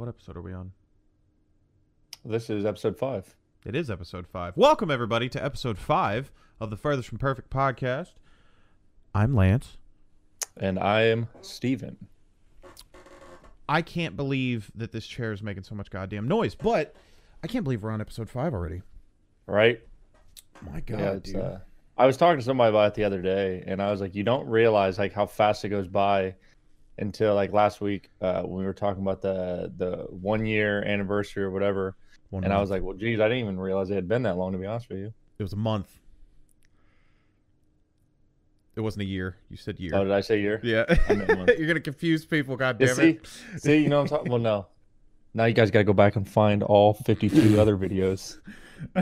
What episode are we on? This is episode five. It is episode five. Welcome everybody to episode five of the Furthest from Perfect podcast. I'm Lance. And I am Steven. I can't believe that this chair is making so much goddamn noise, but I can't believe we're on episode five already. Right? My God, yeah, dude. uh, I was talking to somebody about it the other day, and I was like, you don't realize like how fast it goes by until like last week uh, when we were talking about the the one year anniversary or whatever. One and I was like, well, geez, I didn't even realize it had been that long to be honest with you. it was a month. It wasn't a year. You said year. Oh, did I say year? yeah. Month. You're gonna confuse people. God Yeah, damn see, it. see, you know what I'm talking. Well, no. Now you guys got to go back and find all 52 other videos.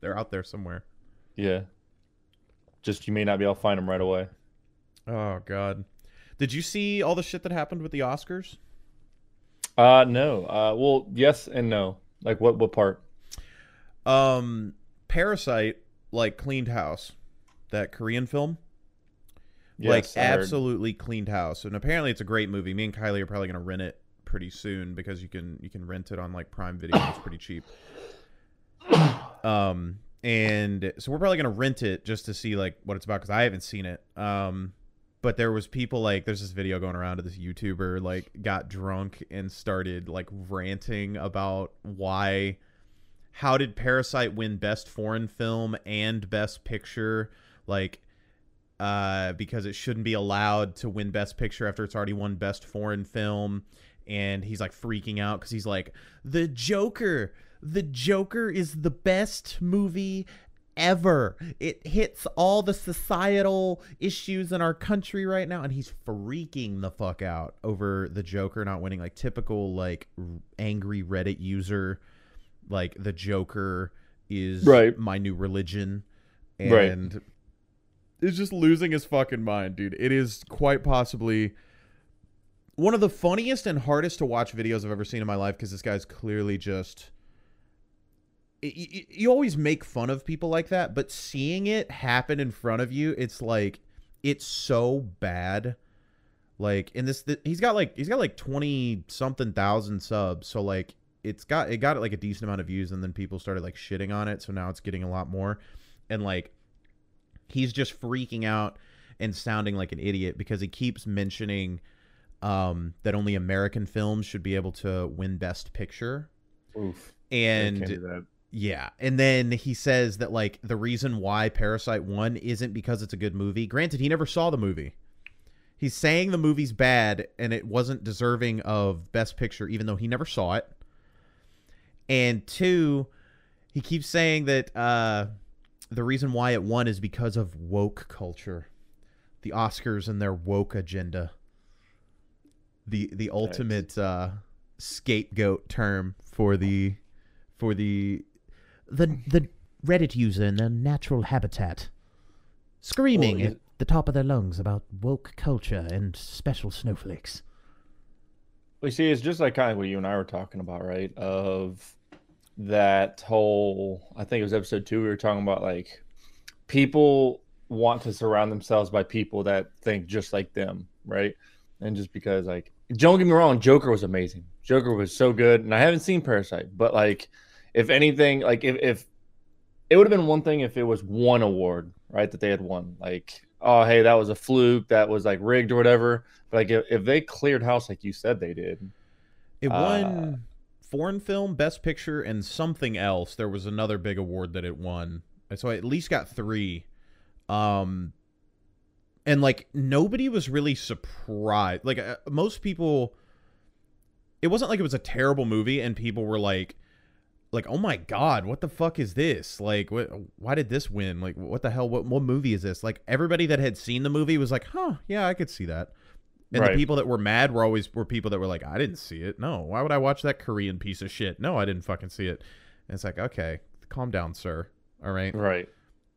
They're out there somewhere. Yeah. Just you may not be able to find them right away. Oh God. Did you see all the shit that happened with the Oscars? Uh, no. Uh, well, yes and no. Like what? What part? Um, Parasite like cleaned house. That Korean film, like Yes, heard. absolutely cleaned house, and apparently it's a great movie. Me and Kylie are probably gonna rent it pretty soon because you can you can rent it on like Prime Video. It's pretty cheap. Um, and so we're probably gonna rent it just to see like what it's about because I haven't seen it. Um, but there was people like there's this video going around of this YouTuber like got drunk and started like ranting about why how did Parasite win best foreign film and best picture like uh because it shouldn't be allowed to win best picture after it's already won best foreign film. And he's like freaking out cuz he's like the Joker! The Joker is the best movie ever. It hits all the societal issues in our country right now and he's freaking the fuck out over the Joker not winning like typical like r- angry Reddit user like the Joker is Right. my new religion Right. and is just losing his fucking mind, dude. It is quite possibly one of the funniest and hardest to watch videos I've ever seen in my life because this guy's clearly just. Y- y- You always make fun of people like that, but seeing it happen in front of you, it's like it's so bad. Like in this, th- he's got like he's got like twenty something thousand subs, so like it's got it got like a decent amount of views, and then people started like shitting on it, so now it's getting a lot more, and like he's just freaking out and sounding like an idiot because he keeps mentioning um, that only American films should be able to win Best Picture. Oof. And Can't do that. Yeah, and then he says that like the reason why Parasite won isn't because it's a good movie. Granted, he never saw the movie. He's saying the movie's bad and it wasn't deserving of Best Picture, even though he never saw it. And two, he keeps saying that uh, the reason why it won is because of woke culture, the Oscars and their woke agenda. The the ultimate uh, scapegoat term for the for the the the Reddit user in their natural habitat, screaming Well, at the top of their lungs about woke culture and special snowflakes. Well, you see, it's just like kind of what you and I were talking about, right? Of that whole, I think it was episode two, we were talking about like people want to surround themselves by people that think just like them, right? And just because, like, don't get me wrong, Joker was amazing. Joker was so good, and I haven't seen Parasite, but like, if anything, like, if, if it would have been one thing if it was one award, right, that they had won, like, oh, hey, that was a fluke, that was like rigged or whatever. But like, if, if they cleared house like you said they did, It Uh, won foreign film, best picture, and something else. There was another big award that it won, and so I at least got three. Um, and like nobody was really surprised. Like uh, most people, it wasn't like it was a terrible movie, and people were like, like, oh my god, what the fuck is this? Like, what? Why did this win? Like, what the hell? What what movie is this? Like, everybody that had seen the movie was like, huh, yeah, I could see that. And Right. the people that were mad were always were people that were like, I didn't see it. No, why would I watch that Korean piece of shit? No, I didn't fucking see it. And it's like, okay, calm down, sir. All right. right?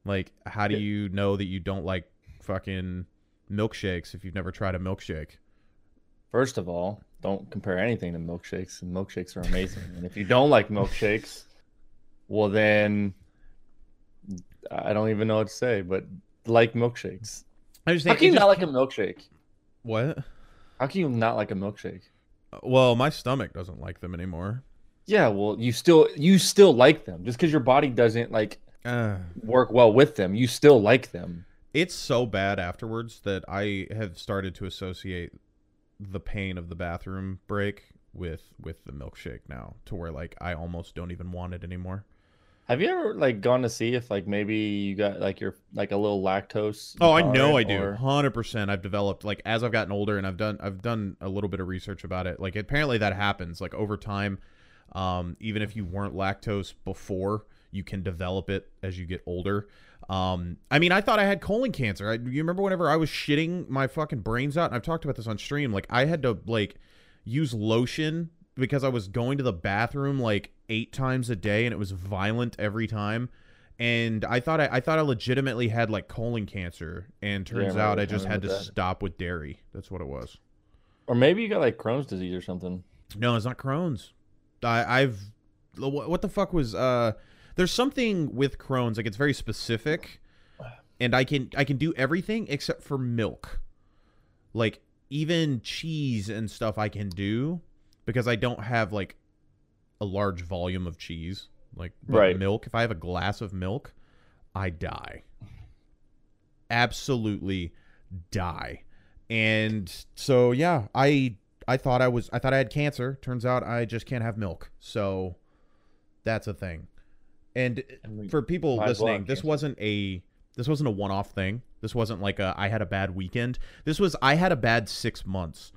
Like, how do you know that you don't like fucking milkshakes if you've never tried a milkshake? First of all, don't compare anything to milkshakes, and milkshakes are amazing. and if you don't like milkshakes, well then I don't even know what to say, but like milkshakes. I just How can you just- not like a milkshake? what? How can you not like a milkshake? Well, my stomach doesn't like them anymore. Yeah, well, you still you still like them just because your body doesn't like Uh, work well with them. You still like them. it's so bad afterwards that I have started to associate the pain of the bathroom break with with the milkshake now, to where like I almost don't even want it anymore. Have you ever like gone to see if like maybe you got like your like a little lactose? Oh, I know I do. Hundred percent. I've developed like as I've gotten older, and I've done I've done a little bit of research about it. Like apparently that happens. Like over time, um, even if you weren't lactose before, you can develop it as you get older. Um, I mean, I thought I had colon cancer. I, you remember whenever I was shitting my fucking brains out, and I've talked about this on stream. Like I had to like use lotion because I was going to the bathroom like eight times a day, and it was violent every time and I thought I, I thought I legitimately had like colon cancer, and turns remember out I just had to that. stop with dairy. That's what it was. Or maybe you got like Crohn's disease or something. No, it's not Crohn's. I, I've what, what the fuck was uh? There's something with Crohn's like it's very specific, and I can I can do everything except for milk, like even cheese and stuff I can do because I don't have like a large volume of cheese. Like but Right. milk, if I have a glass of milk, I die. Absolutely die. And so yeah, I I thought I was I thought I had cancer. Turns out I just can't have milk. So that's a thing. And for people listening, this wasn't a this wasn't a one-off thing. This wasn't like a I had a bad weekend. This was I had a bad 6 months.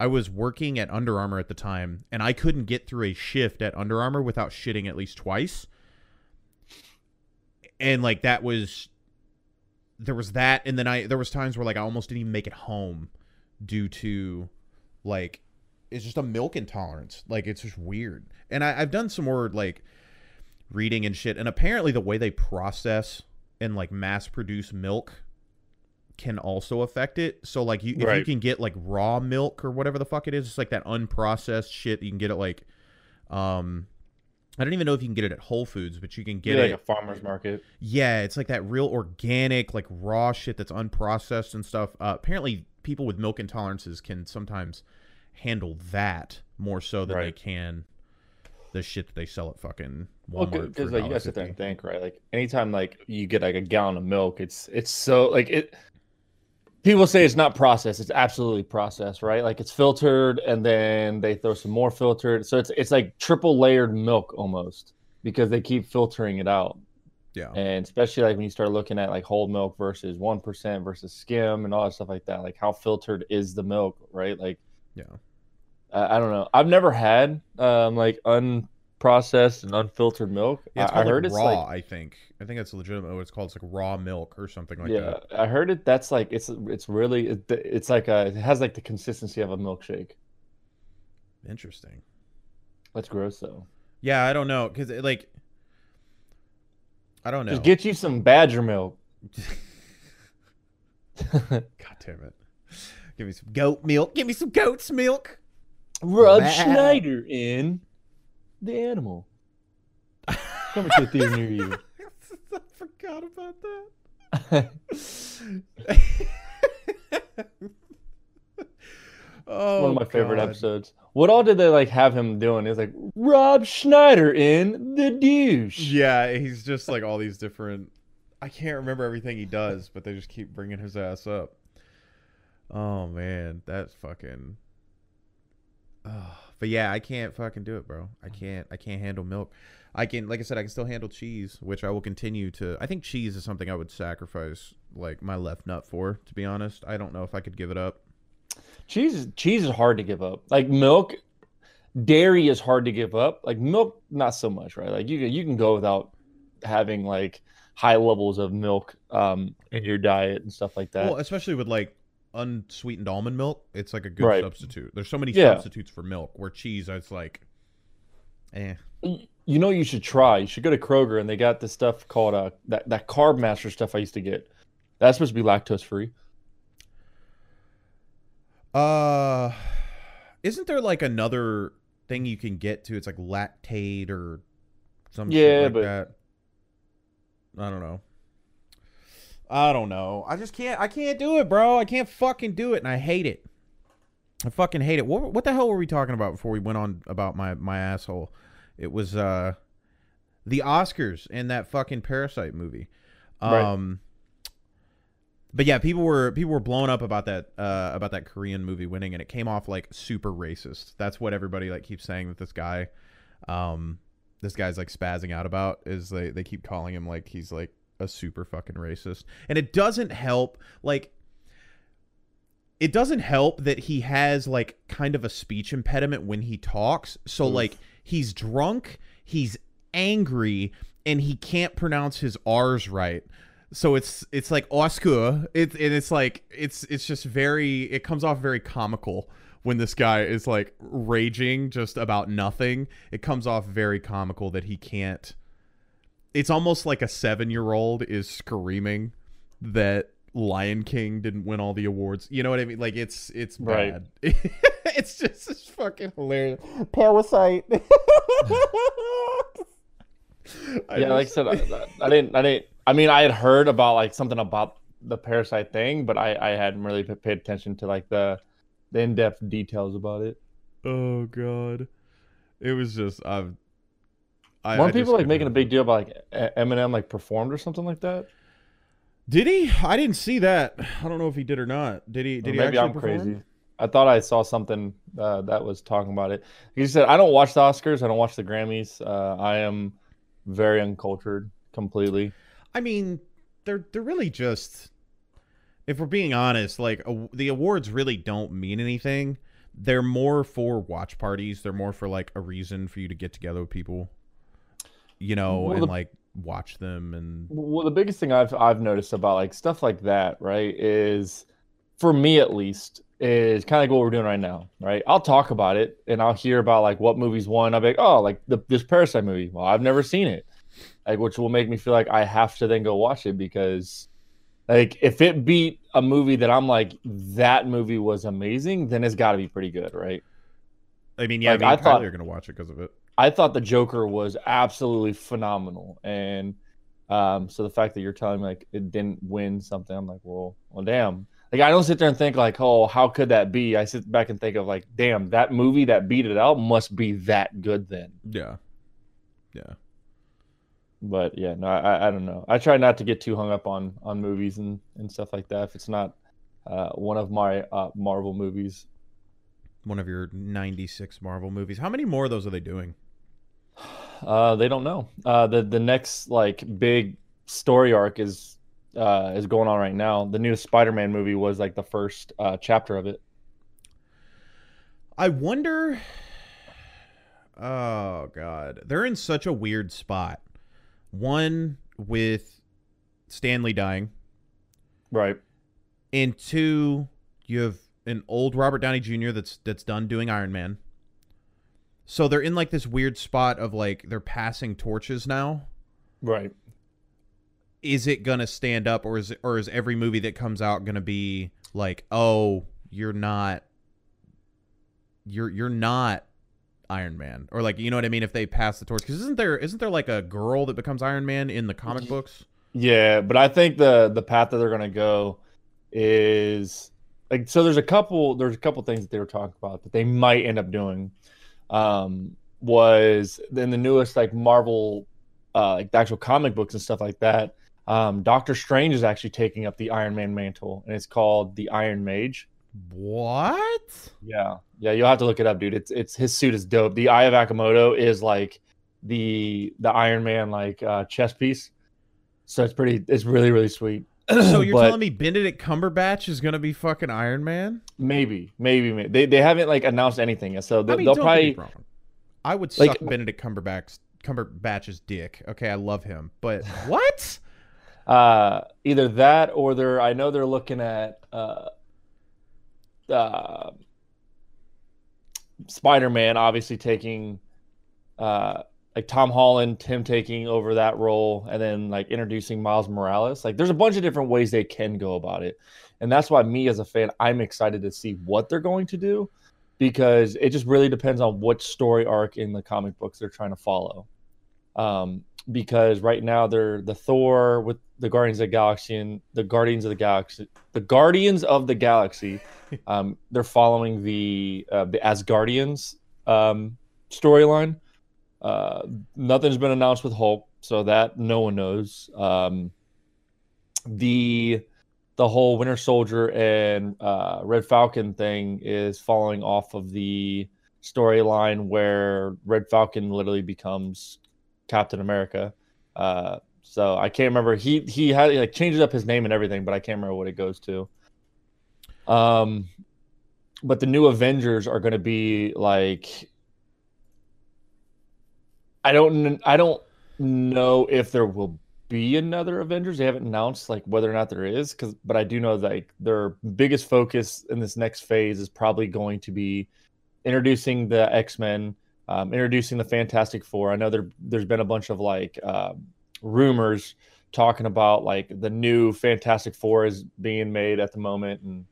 I was working at Under Armour at the time and I couldn't get through a shift at Under Armour without shitting at least twice. And like that was there was that and then I there was times where like I almost didn't even make it home due to like it's just a milk intolerance. Like it's just weird. And I, I've done some more like reading and shit. And apparently the way they process and like mass produce milk can also affect it. So like you if you can get like raw milk or whatever the fuck it is, it's like that unprocessed shit. You can get it like um I don't even know if you can get it at Whole Foods, but you can get Get it like a farmer's market. yeah, it's like that real organic, like raw shit that's unprocessed and stuff. Uh, apparently, people with milk intolerances can sometimes handle that more so than they can the shit that they sell at fucking Well, Walmart. because for like you gotta sit there and think, right? Like anytime like you get like a gallon of milk, it's it's so like it. People say it's not processed. It's absolutely processed, right? Like it's filtered, and then they throw some more filtered. So it's it's like triple layered milk almost because they keep filtering it out. Yeah, And especially like when you start looking at like whole milk versus one percent versus skim and all that stuff like that. Like how filtered is the milk, right? Like yeah. I, I don't know. I've never had um like unprocessed and unfiltered milk. Yeah, it's I, I called heard like it's raw. like I think. I think it's legitimate. What it's called. It's like raw milk or something like yeah, that. I heard it. That's like it's it's really it, it's like a it has like the consistency of a milkshake. Interesting. That's gross though. Yeah, I don't know because like I don't know. Just get you some Badger milk. God damn it! Give me some goat milk. Give me some goat's milk. Rob. Schneider in The Animal. Coming to a theater near you. I forgot about that. oh, One of my oh, favorite episodes. What all did they like have him doing? It's like Rob Schneider in The Douche. Yeah, he's just like all these different. I can't remember everything he does, but they just keep bringing his ass up. Oh man, that's fucking. But yeah, I can't fucking do it, bro. I can't. I can't handle milk. I can, like I said, I can still handle cheese, which I will continue to. I think cheese is something I would sacrifice like my left nut for. To be honest, I don't know if I could give it up. Cheese is cheese is hard to give up. Like milk, dairy is hard to give up. Like milk, not so much, right? Like you you can go without having like high levels of milk um in your diet and stuff like that. Well, especially with like unsweetened almond milk, it's like a good Right. substitute. There's so many Yeah. substitutes for milk. Where cheese, it's like, eh. you know, you should try. You should go to Kroger and they got this stuff called uh that that Carb Master stuff I used to get. That's supposed to be lactose free. Uh, isn't there like another thing you can get to? It's like Lactaid or some Yeah, like but- that. I don't know. I don't know. I just can't. I can't do it, bro. I can't fucking do it, and I hate it. I fucking hate it. What what the hell were we talking about before we went on about my my asshole? It was uh the Oscars and that fucking Parasite movie. Right. Um but yeah, people were people were blown up about that uh about that Korean movie winning and it came off like super racist. That's what everybody like keeps saying that this guy um this guy's like spazzing out about is they they keep calling him like he's like a super fucking racist. And it doesn't help like it doesn't help that he has like kind of a speech impediment when he talks. So Oof. like he's drunk, he's angry, and he can't pronounce his R's right. So it's it's like Oscar. It and it's like it's it's just very it comes off very comical when this guy is like raging just about nothing. It comes off very comical that he can't it's almost like a seven year old is screaming that Lion King didn't win all the awards. You know what I mean? Like it's it's Right. bad. it's just it's fucking hilarious. Parasite. Yeah, like I said, I, I didn't, I didn't. I mean, I had heard about like something about the parasite thing, but I, I hadn't really paid attention to like the, the in depth details about it. oh god, it was just I've. I, Weren't I people like making a big deal about like Eminem like performed or something like that? Did he? I didn't see that. I don't know if he did or not. Did he? Did he maybe I'm perform? crazy. I thought I saw something uh, that was talking about it. He said, "I don't watch the Oscars. I don't watch the Grammys. Uh, I am very uncultured, completely." I mean, they're they're really just if we're being honest, like a, the awards really don't mean anything. They're more for watch parties. They're more for like a reason for you to get together with people, you know, Well, and the- like watch them and Well, the biggest thing I've I've noticed about like stuff like that, right, is for me at least, is kind of like what we're doing right now, right? I'll talk about it and I'll hear about like what movies won. I'll be like, oh, like the, this Parasite movie. Well, I've never seen it, like which will make me feel like I have to then go watch it because, like, if it beat a movie that I'm like that movie was amazing, then it's got to be pretty good, right? I mean, yeah, Like, I mean, I thought- you're gonna watch it because of it. I thought the Joker was absolutely phenomenal, and um, so the fact that you're telling me like it didn't win something, I'm like, well, well, damn. Like I don't sit there and think like, oh, how could that be? I sit back and think of like, damn, that movie that beat it out must be that good then. Yeah, yeah. But yeah, no, I, I don't know. I try not to get too hung up on on movies and and stuff like that. If it's not uh, one of my uh, Marvel movies, One of your '96 Marvel movies. How many more of those are they doing? Uh, they don't know. Uh, the the next like big story arc is uh, is going on right now. The new Spider-Man movie was like the first uh, chapter of it. I wonder. Oh God, they're in such a weird spot. One with Stan Lee dying, Right. and two, you have an old Robert Downey Jr. that's that's done doing Iron Man. So they're in like this weird spot of like they're passing torches now. Right. Is it gonna stand up, or is it, or is every movie that comes out gonna be like, oh, you're not, you're you're not Iron Man, or like you know what I mean? If they pass the torch, because isn't there isn't there like a girl that becomes Iron Man in the comic books? Yeah, but I think the the path that they're gonna go is like so. There's a couple. There's a couple things that they were talking about that they might end up doing. Um, was in the newest like Marvel, uh, like the actual comic books and stuff like that. Um, Doctor Strange is actually taking up the Iron Man mantle, and it's called the Iron Mage. What? Yeah, yeah, you'll have to look it up, dude. It's it's his suit is dope. The Eye of Agamotto is like the the Iron Man like uh, chest piece, so it's pretty. It's really really sweet. So you're But telling me Benedict Cumberbatch is gonna be fucking Iron Man? maybe, maybe, maybe they they haven't like announced anything yet, so they, I mean, don't probably. I would Like- suck Benedict Cumberbatch's Cumberbatch's dick. Okay, I love him, but what? uh either that or they're i know they're looking at uh uh spider-man obviously taking uh like tom holland him taking over that role and then like introducing miles morales like there's a bunch of different ways they can go about it and that's why me as a fan i'm excited to see what they're going to do because it just really depends on what story arc in the comic books they're trying to follow um because right now they're the Thor with the Guardians of the Galaxy and the Guardians of the Galaxy, the Guardians of the Galaxy. um, they're following the uh, the Asgardians um, storyline. Uh, nothing's been announced with Hulk, so that no one knows. Um, the the whole Winter Soldier and uh, Red Falcon thing is following off of the storyline where Red Falcon literally becomes Captain America. Uh, so I can't remember. He he had like changes up his name and everything, but I can't remember what it goes to. Um, but the new Avengers are going to be like. I don't. I don't know if there will be another Avengers. They haven't announced like whether or not there is, because but I do know like their biggest focus in this next phase is probably going to be introducing the X Men, um, introducing the Fantastic Four. I know there there's been a bunch of like uh, rumors talking about like the new Fantastic Four is being made at the moment and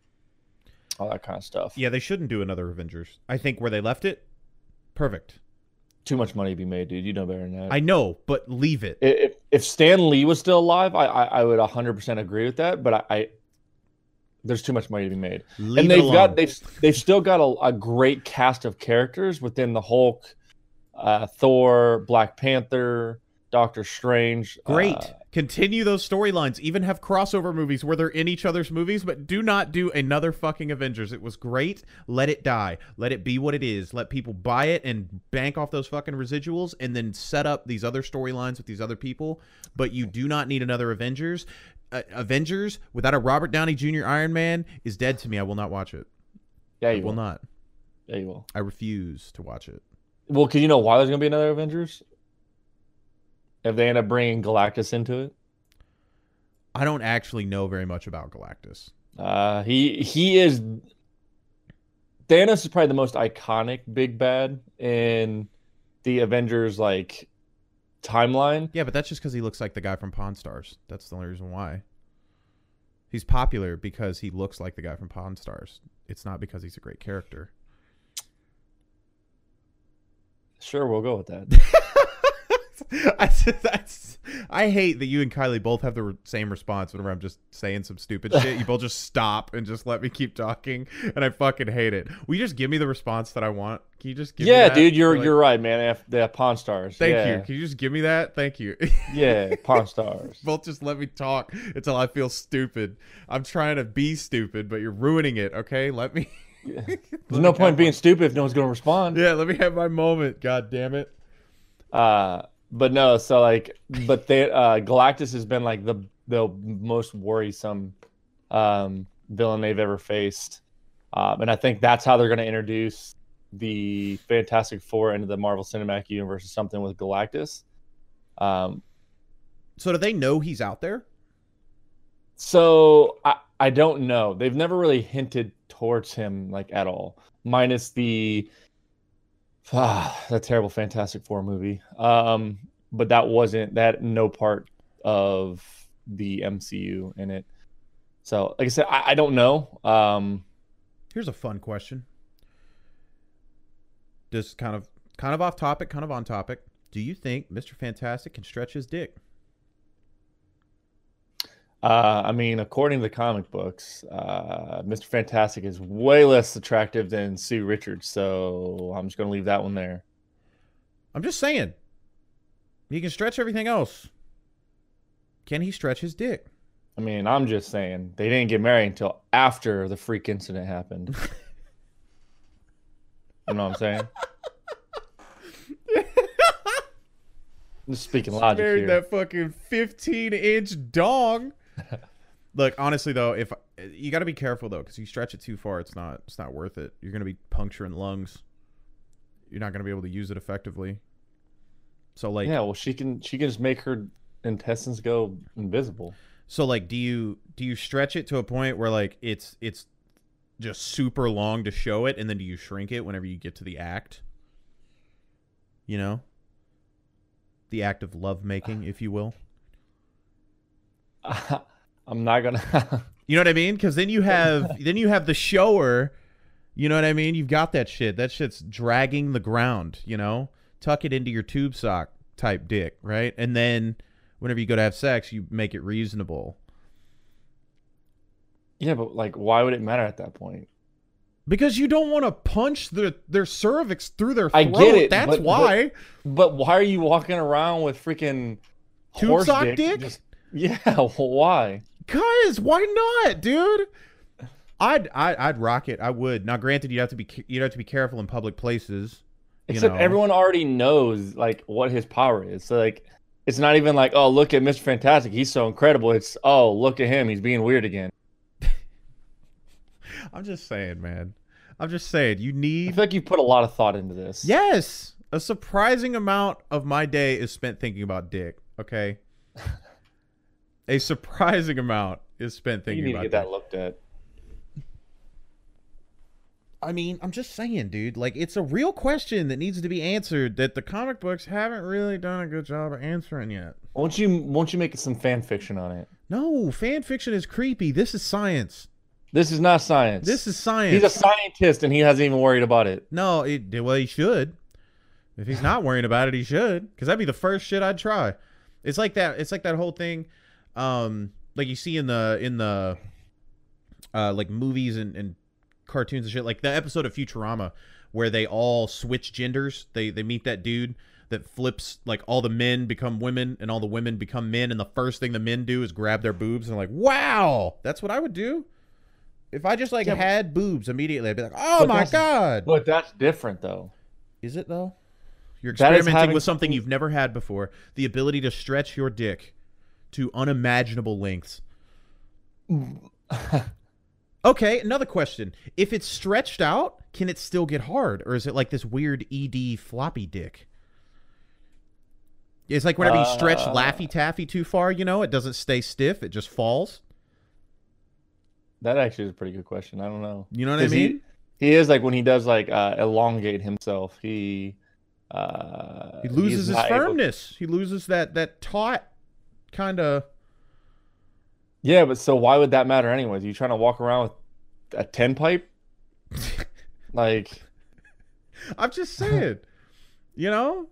all that kind of stuff. Yeah, they shouldn't do another Avengers. I think where they left it, perfect. Too much money to be made, dude. You know better than that. I know, but leave it. if, if Stan Lee was still alive, I I, I would 100% agree with that. But I, I there's too much money to be made, Leave and they've got they've they've still got a, a great cast of characters within the Hulk, uh, Thor, Black Panther, Doctor Strange. Great. uh, Continue those storylines. Even have crossover movies where they're in each other's movies, but do not do another fucking Avengers. It was great. Let it die. Let it be what it is. Let people buy it and bank off those fucking residuals and then set up these other storylines with these other people. But you do not need another Avengers. Uh, Avengers without a Robert Downey Jr. Iron Man is dead to me. I will not watch it. yeah, I you will will. not. Yeah, you will. I refuse to watch it. Well, because you know why there's gonna be another Avengers? If they end up bringing Galactus into it, I don't actually know very much about Galactus. uh, he he is. Thanos is probably the most iconic big bad in the Avengers like timeline. Yeah, but that's just because he looks like the guy from Pawn Stars. That's the only reason why. He's popular because he looks like the guy from Pawn Stars. It's not because he's a great character. Sure, we'll go with that. I, that's, I hate that you and Kylie both have the re- same response whenever I'm just saying some stupid shit. You both just stop and just let me keep talking, and I fucking hate it. Will you just give me the response that I want? Can you just give me yeah, dude, you're Like, you're right, man. The Pawn Stars. Thank yeah. you. Can you just give me that? Thank you. Yeah, Pawn Stars. both just let me talk until I feel stupid. I'm trying to be stupid, but you're ruining it. Okay, let me. There's no point being stupid if no one's gonna respond. Yeah, let me have my moment. God damn it. Uh, but no, so like, but they uh, Galactus has been like the the most worrisome um, villain they've ever faced, um, and I think that's how they're going to introduce the Fantastic Four into the Marvel Cinematic Universe or something with Galactus. Um, So do they know he's out there? so I I don't know. They've never really hinted towards him like at all, minus the that terrible Fantastic Four movie. Um, but that wasn't that no part of the MCU in it. So, like I said, I, I don't know. Um, Here's a fun question. Just kind of kind of off topic, kind of on topic. Do you think Mr. Fantastic can stretch his dick? Uh, I mean, according to the comic books, uh, Mr. Fantastic is way less attractive than Sue Richards. So I'm just gonna leave that one there. I'm just saying. He can stretch everything else. Can he stretch his dick? I mean, I'm just saying they didn't get married until after the freak incident happened. you know what I'm saying? Just speaking logic Married here. that fucking 15 inch dong. Look, honestly though, if you got to be careful though, because you stretch it too far, it's not it's not worth it. You're gonna be puncturing lungs. You're not gonna be able to use it effectively. So like, yeah, well, she can she can just make her intestines go invisible. so like, do you do you stretch it to a point where like it's it's just super long to show it, and then do you shrink it whenever you get to the act? You know, the act of love making, if you will. I'm not gonna. You know what I mean? Because then you have then you have the shower. You know what I mean? You've got that shit. That shit's dragging the ground. You know, tuck it into your tube sock. type dick, right? And then whenever you go to have sex, you make it reasonable. Yeah, but like, why would it matter at that point? Because you don't want to punch their their cervix through their throat. I get it, That's but- why. But why are you walking around with freaking Tube sock dick? dick? Just- yeah, why? Guys, why not, dude? I'd, I'd I'd rock it. I would. Now, granted, you have to be you'd have to be careful in public places. You Except know. everyone already knows like what his power is. So like, it's not even like, oh, look at Mr. Fantastic, he's so incredible. It's oh, look at him, he's being weird again. I'm just saying, man. I'm just saying. You need. I feel like you put a lot of thought into this. yes. A surprising amount of my day is spent thinking about dick. Okay. a surprising amount is spent thinking you need to about get dick. that looked at. I mean, I'm just saying, dude. Like, it's a real question that needs to be answered that the comic books haven't really done a good job of answering yet. Won't you? Won't you make some fan fiction on it? No, fan fiction is creepy. This is science. This is not science. This is science. He's a scientist and he hasn't even worried about it. no, it, well, he should. If he's not worrying about it, he should, because that'd be the first shit I'd try. It's like that. It's like that whole thing, um, like you see in the in the, uh, like movies and, and cartoons and shit. Like the episode of Futurama where they all switch genders. They they meet that dude that flips like all the men become women and all the women become men, and the first thing the men do is grab their boobs and like, wow, that's what I would do. If I just like Yeah, had boobs immediately, I'd be like, oh my god. But that's different though. Is it though? You're experimenting having with something- you've never had before. The ability to stretch your dick to unimaginable lengths. Okay, another question. If it's stretched out, can it still get hard? Or is it like this weird ED floppy dick? It's like whenever you stretch Uh. Laffy Taffy too far, you know, it doesn't stay stiff, it just falls. That actually is a pretty good question. I don't know. You know what I mean? He is like when he does like uh, elongate himself. He uh, He loses his firmness. He loses that that taut kind of Yeah, but so why would that matter anyways? you trying to walk around with a ten pipe? like I'm just saying. you know?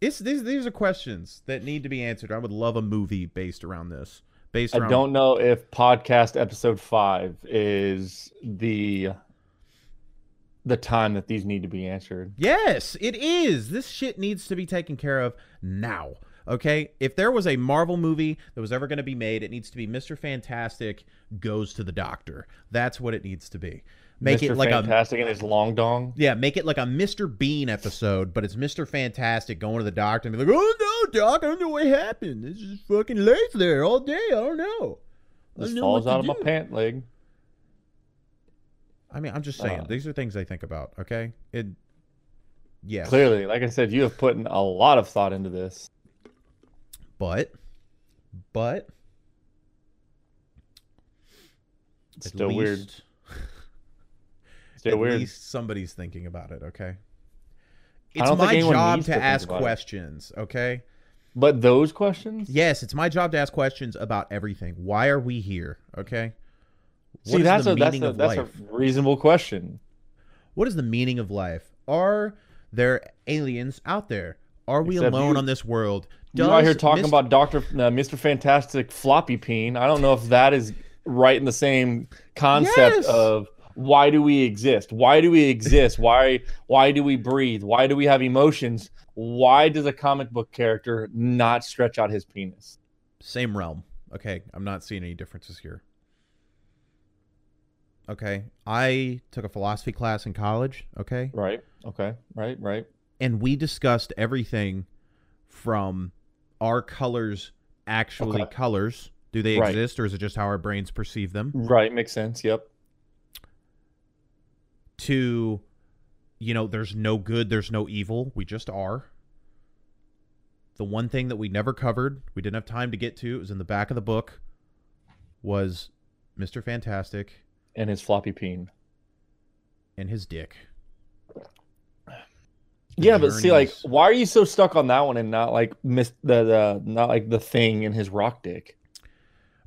It's these these are questions that need to be answered. I would love a movie based around this. Based I don't know if podcast episode five is the the time that these need to be answered. Yes, it is. This shit needs to be taken care of now. Okay? If there was a Marvel movie that was ever going to be made, it needs to be Mr. Fantastic goes to the doctor. That's what it needs to be. Make Mr. it like a fantastic and his long dong. Yeah, make it like a Mr. Bean episode, but it's Mr. Fantastic going to the doctor and be like, "Oh no, doc, I don't know what happened. This is fucking lays there all day. I don't know. I Just know falls out of my pant leg. I mean, I'm just saying. Uh. these are things I think about. Okay, it. Yeah. Clearly, like I said, you have put in a lot of thought into this. But, but It's still weird. Still at weird. least somebody's thinking about it. Okay. It's my job to to ask about it. questions. Okay. But those questions? Yes, it's my job to ask questions about everything. Why are we here? Okay. What See, that's a that's a that's life? a reasonable question. What is the meaning of life? Are there aliens out there? Are we Except alone you- on this world? You out here talking Mr. about Doctor uh, Mr. Fantastic floppy peen. I don't know if that is right in the same concept Yes. of why do we exist? Why do we exist? why why do we breathe? Why do we have emotions? Why does a comic book character not stretch out his penis? same realm. Okay, I'm not seeing any differences here. Okay, I took a philosophy class in college. Okay, Right. Okay. Right. Right. and we discussed everything from are colors actually Okay. colors? Do they Right. exist, or is it just how our brains perceive them? Right. Makes sense. Yep. to you know there's no good there's no evil we just are the one thing that we never covered we didn't have time to get to it was in the back of the book was mr fantastic And his floppy peen. and his dick Yeah, but see, like, why are you so stuck on that one and not like miss the, the not like the thing in his rock dick?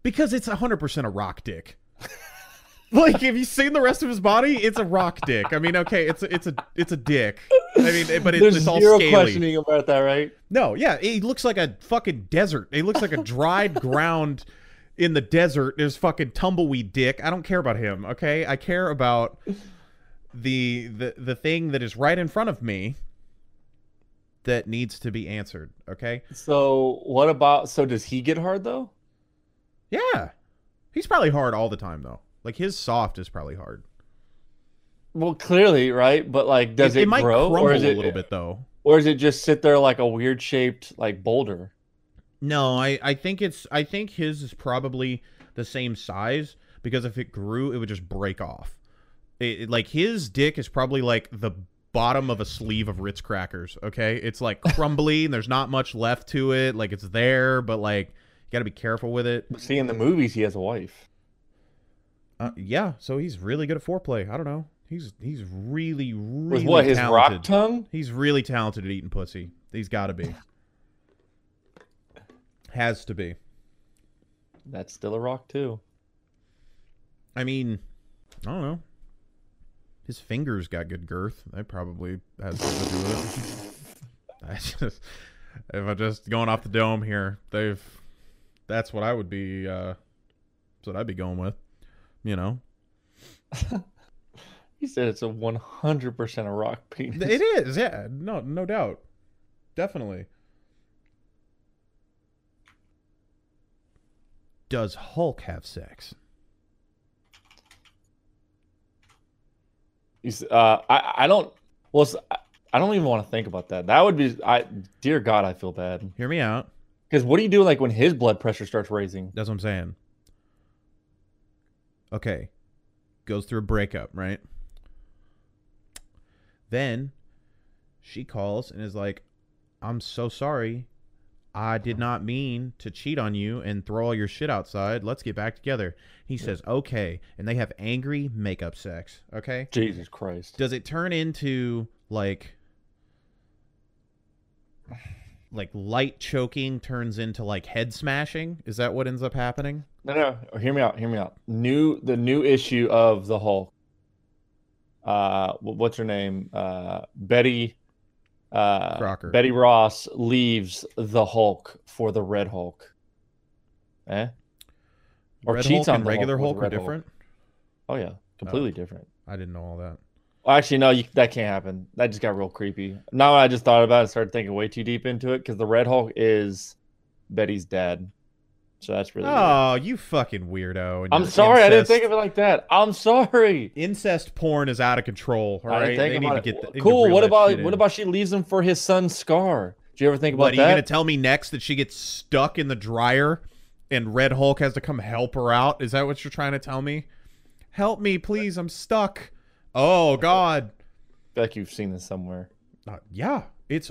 because it's 100% a rock dick like, have you seen the rest of his body? It's a rock dick. I mean, okay, it's a, it's a it's a dick. I mean, but it, There's it's all zero scaly. questioning about that, right? No, yeah, he looks like a fucking desert. He looks like a dried ground in the desert. There's fucking tumbleweed dick. I don't care about him. Okay, I care about the the the thing that is right in front of me that needs to be answered. Okay. So what about? So does he get hard though? Yeah, he's probably hard all the time though. Like his soft is probably hard. Well, clearly, right? But like, does it, might grow, crumble or is it a little bit though? or does it just sit there like a weird shaped like boulder? No, I, I think it's I think his is probably the same size because if it grew, it would just break off. It, it- like his dick is probably like the bottom of a sleeve of Ritz crackers. Okay, it's like crumbly and there's not much left to it. Like it's there, but like you got to be careful with it. See, in the movies, he has a wife. Uh, yeah, so he's really good at foreplay. I don't know. He's he's really really With what his rock tongue? He's really talented at eating pussy. He's got to be. Has to be. That's still a rock too. I mean, I don't know. His fingers got good girth. That probably has something to do with it. I just, if I'm just going off the dome here, they've. That's what I would be. Uh, that's what I'd be going with. You know, He said it's a 100% a rock penis. it is. Yeah, no, no doubt, definitely. Does Hulk have sex? Uh, I, I don't. Well, I- I don't even want to think about that. That would be. I, dear God, I feel bad. Hear me out. Because what do you do like when his blood pressure starts raising? That's what I'm saying. Okay. Goes through a breakup, right? Then she calls and is like, I'm so sorry. I did not mean to cheat on you and throw all your shit outside. Let's get back together. He says, okay. And they have angry makeup sex. Okay. Jesus Christ. Does it turn into like like light choking turns into like head smashing? Is that what ends up happening? No, no. Hear me out. Hear me out. New the new issue of the Hulk. Uh, what's her name? Uh, Betty. Uh, Crocker. Betty Ross leaves the Hulk for the Red Hulk. Eh? Or Red cheats Hulk on Hulk regular with Hulk are Red Hulk. different. Oh yeah, completely different. I didn't know all that. Well, actually, no, you, that can't happen. That just got real creepy. Now I just thought about it, started thinking way too deep into it because the Red Hulk is Betty's dad, so that's really. weird. Oh, you fucking weirdo! I'm sorry, I didn't think of it like that. I'm sorry. Incest porn is out of control. All think they need to get the, they need to cool. What about what about she leaves him for his son Skaar? Did you ever think about that? What are you gonna tell me next that she gets stuck in the dryer and Red Hulk has to come help her out? Is that what you're trying to tell me? Help me, please! I'm stuck. Oh God. I feel like you've seen this somewhere. Uh, yeah, it's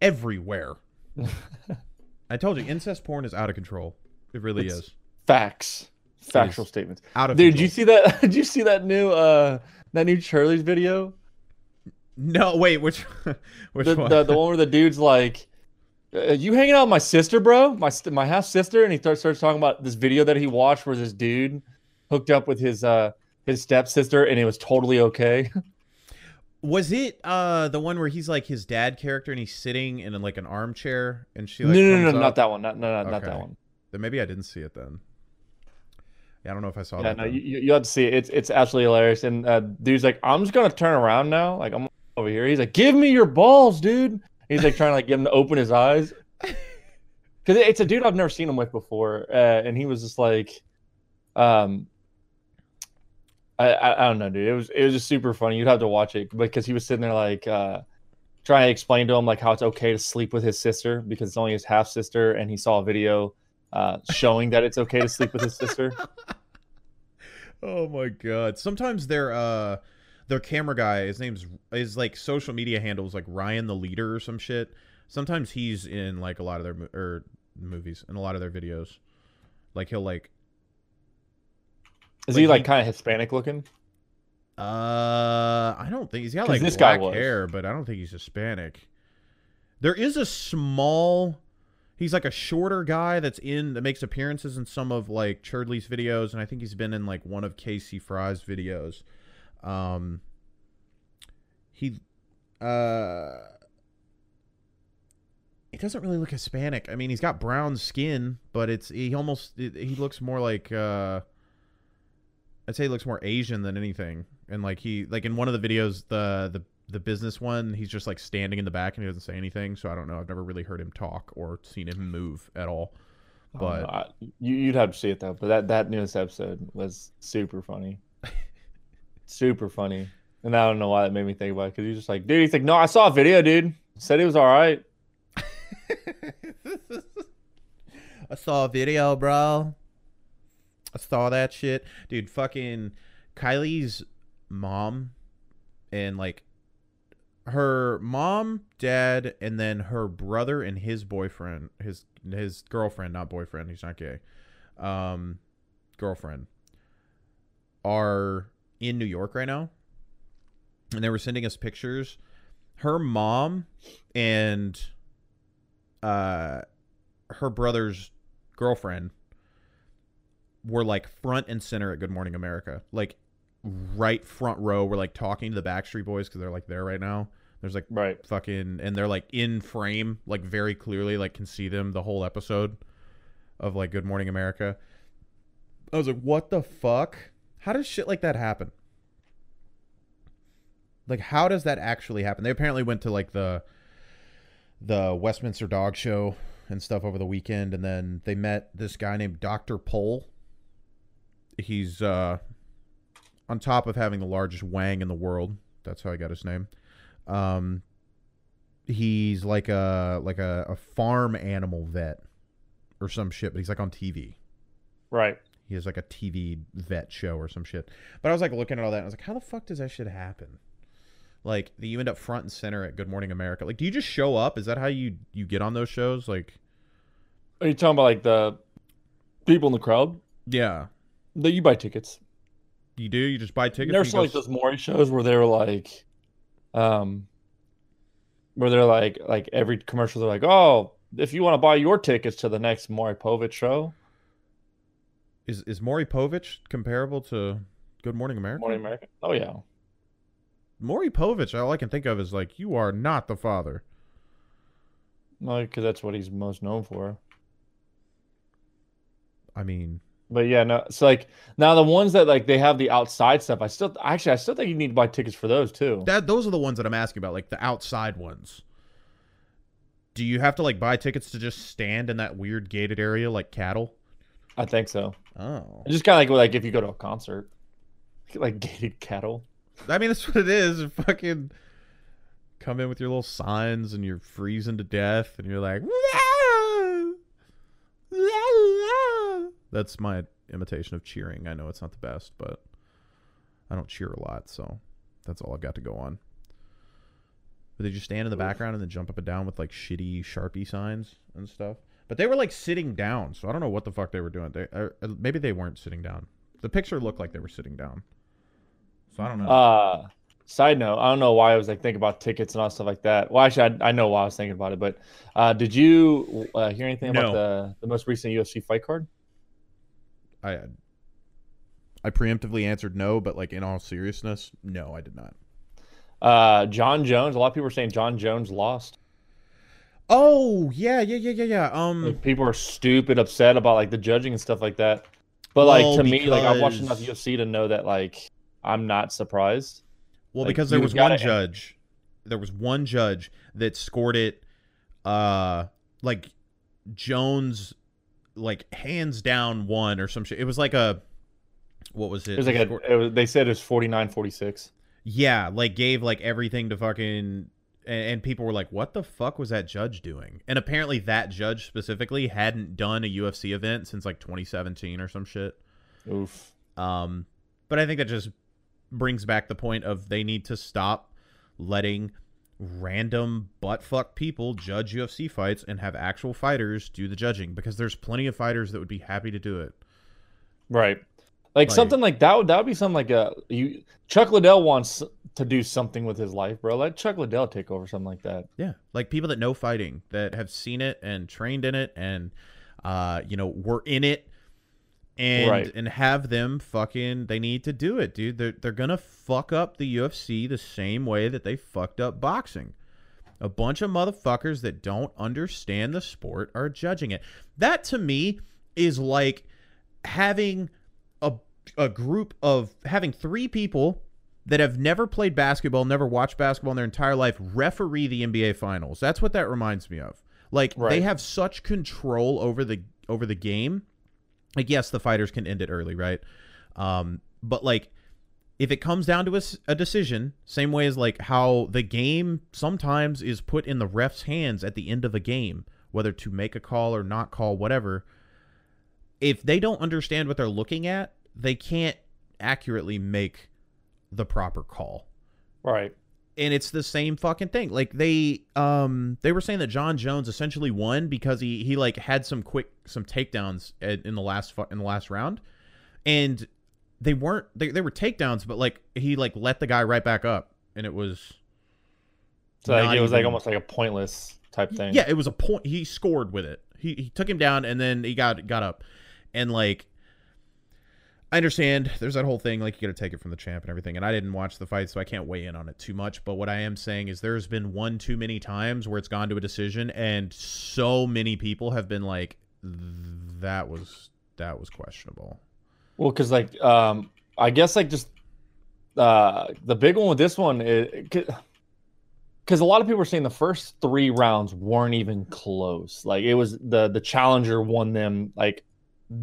everywhere. I told you, incest porn is out of control. It really It's- is. Facts, factual is statements. Out of Dude, did you see that? Did you see that new uh that new Charlie's video? No, wait, which which The, one? the the one where the dude's like, uh, "You hanging out with my sister, bro? My my half sister?" And he starts starts talking about this video that he watched where this dude hooked up with his uh his stepsister, and it was totally okay. Was it uh the one where he's like his dad character and he's sitting in like an armchair and she no, like no, no, comes no, not that one. Not no, no, not that one. Then maybe I didn't see it then. Yeah, I don't know if I saw Yeah, that. no, then. you, you to see it. It's it's absolutely hilarious. And uh, dude's like, I'm just gonna turn around now. Like I'm over here. He's like, give me your balls, dude. He's like trying to like get him to open his eyes. Cause it's a dude I've never seen him with before, uh, and he was just like, um, I, I I don't know, dude. It was it was just super funny. You'd have to watch it because he was sitting there like uh, trying to explain to him like how it's okay to sleep with his sister because it's only his half sister, and he saw a video uh, showing that it's okay to sleep with his sister. Oh my god. Sometimes their uh their camera guy, his name's his like social media handles like Ryan the leader or some shit. Sometimes he's in like a lot of their or movies and a lot of their videos. Like he'll like Is Like, he like kind of Hispanic looking? uh I don't think he's got like this guy black was. hair, but I don't think he's Hispanic. There is a small He's like a shorter guy that's in that makes appearances in some of like Churdley's videos, and I think he's been in like one of Casey Frey's videos. Um, he, uh, he doesn't really look Hispanic. I mean, he's got brown skin, but it's he almost he looks more like uh, I'd say he looks more Asian than anything. And like he like in one of the videos, the the the business one, he's just like standing in the back and he doesn't say anything. So I don't know. I've never really heard him talk or seen him move at all. But. I- you, you'd have to see it though. But that that newest episode was super funny, super funny. And I don't know why that made me think about it because he's just like, dude, he's like, no, I saw a video, dude. Said he was all right. I saw a video, bro. I saw that shit. Dude, fucking Kylie's mom and like her mom, dad, and then her brother and his boyfriend, his his girlfriend, not boyfriend, he's not gay. Um girlfriend are in New York right now. And they were sending us pictures. Her mom and uh her brother's girlfriend were like front and center at Good Morning America. Like right front row. We're like talking to the Backstreet Boys because they're like there right now. There's like Right. fucking and they're like in frame, like very clearly, like can see them the whole episode of like Good Morning America. I was like, what the fuck? How does shit like that happen? Like, how does that actually happen? They apparently went to like the the Westminster Dog Show and stuff over the weekend, and then they met this guy named Doctor Pol. He's uh, on top of having the largest wang in the world. That's how I got his name. Um, he's like a like a, a farm animal vet or some shit, but he's like on TV. Right. He has like a TV vet show or some shit. But I was like looking at all that and I was like, how the fuck does that shit happen? Like that you end up front and center at Good Morning America. Like, do you just show up? Is that how you you get on those shows? Like, Are you talking about like the people in the crowd? yeah, That you buy tickets. You do. You just buy tickets. There's go like those Maury shows where they were like, um, where they're like, like every commercial, they're like, oh, if you want to buy your tickets to the next Maury Povich show, Is is Maury Povich comparable to Good Morning America? Morning America. Oh yeah, Maury Povich, all I can think of is like, you are not the father. no, because that's what he's most known for. I mean, But yeah, no, it's like now the ones that like they have the outside stuff. I still actually I still think you need to buy tickets for those too. that those are the ones that I'm asking about, like the outside ones. Do you have to like buy tickets to just stand in that weird gated area like cattle? I think so. Oh, It's just kind of like like if you go to a concert, like gated cattle. I mean that's what it is. Fucking come in with your little signs and you're freezing to death and you're like, "Wah! Wah!" That's my imitation of cheering. I know it's not the best, but I don't cheer a lot, so that's all I've got to go on. But they just stand in the background and then jump up and down with like shitty sharpie signs and stuff. But they were like sitting down, so I don't know what the fuck they were doing. They uh, maybe they weren't sitting down. The picture looked like they were sitting down. So I don't know. Uh, side note, I don't know why I was like thinking about tickets and all stuff like that. Well, actually, I, I know why I was thinking about it, but uh, did you uh, hear anything No. about the the most recent UFC fight card? I I preemptively answered no, but like in all seriousness, no, I did not. Uh, Jon Jones. A lot of people are saying Jon Jones lost. Oh yeah, yeah, yeah, yeah, yeah. Um, Like, people are stupid upset about like the judging and stuff like that. But like Well, to me, like I've watched enough UFC to know that like I'm not surprised. well, like, because there was one end- judge, there was one judge that scored it, uh, like Jones, like hands down one or some shit. It was like a, what was it? It was like a, it was, they said it was 49 46. Yeah, like gave like everything to fucking and, people were like, "What the fuck was that judge doing?" And apparently, that judge specifically hadn't done a UFC event since like 2017 or some shit. Oof. Um, but I think that just brings back the point of they need to stop letting random butt fuck people judge UFC fights and have actual fighters do the judging because there's plenty of fighters that would be happy to do it. Right. Like, Like- something like that would that would be something like a you Chuck Liddell wants to do something with his life, bro. Let Chuck Liddell take over something like that. Yeah, like people that know fighting, that have seen it and trained in it, and uh, you know, were in it, and Right. and have them fucking. They need to do it, dude. They're they're gonna fuck up the UFC the same way that they fucked up boxing. A bunch of motherfuckers that don't understand the sport are judging it. That to me is like having a a group of having three people that have never played basketball, never watched basketball in their entire life, referee the NBA finals. That's what that reminds me of. Like they have such control over the over the game. Like yes, the fighters can end it early, right? Um, but like if it comes down to a decision, same way as like how the game sometimes is put in the ref's hands at the end of a game, whether to make a call or not call, whatever. If they don't understand what they're looking at, they can't accurately make the proper call Right. And it's the same fucking thing. Like they um they were saying that John Jones essentially won because he he like had some quick some takedowns in in the last fu- in the last round, and they weren't they, they were takedowns, but like he like let the guy right back up, and it was So like, it was like almost like a pointless type thing. yeah, it was a point. He scored with it. He he took him down and then he got got up, and like. I understand there's that whole thing like you got to take it from the champ and everything and I didn't watch the fight so I can't weigh in on it too much but what I am saying is there's been one too many times where it's gone to a decision and so many people have been like that was that was questionable. Well, because like um, I guess like just uh, the big one with this one is because a lot of people were saying the first three rounds weren't even close. Like it was the the challenger won them like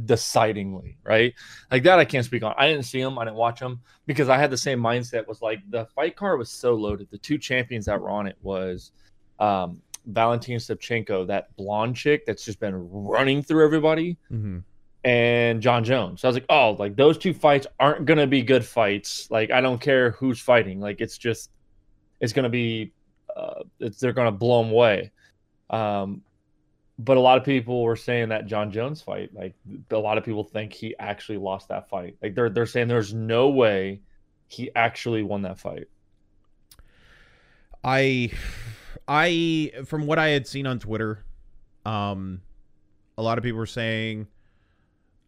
decidingly, right? Like that I can't speak on. I didn't see them, I didn't watch them because I had the same mindset. Was like the fight card was so loaded. The two champions that were on it was um, Valentina Shevchenko, that blonde chick that's just been running through everybody Mm-hmm. and Jon Jones. So I was like, oh, like those two fights aren't gonna be good fights. Like I don't care who's fighting. Like it's just, it's gonna be, uh, it's they're gonna blow them away. Um, but a lot of people were saying that Jon Jones fight, like a lot of people think he actually lost that fight. Like they're they're saying there's no way he actually won that fight. I I from what I had seen on Twitter, um a lot of people were saying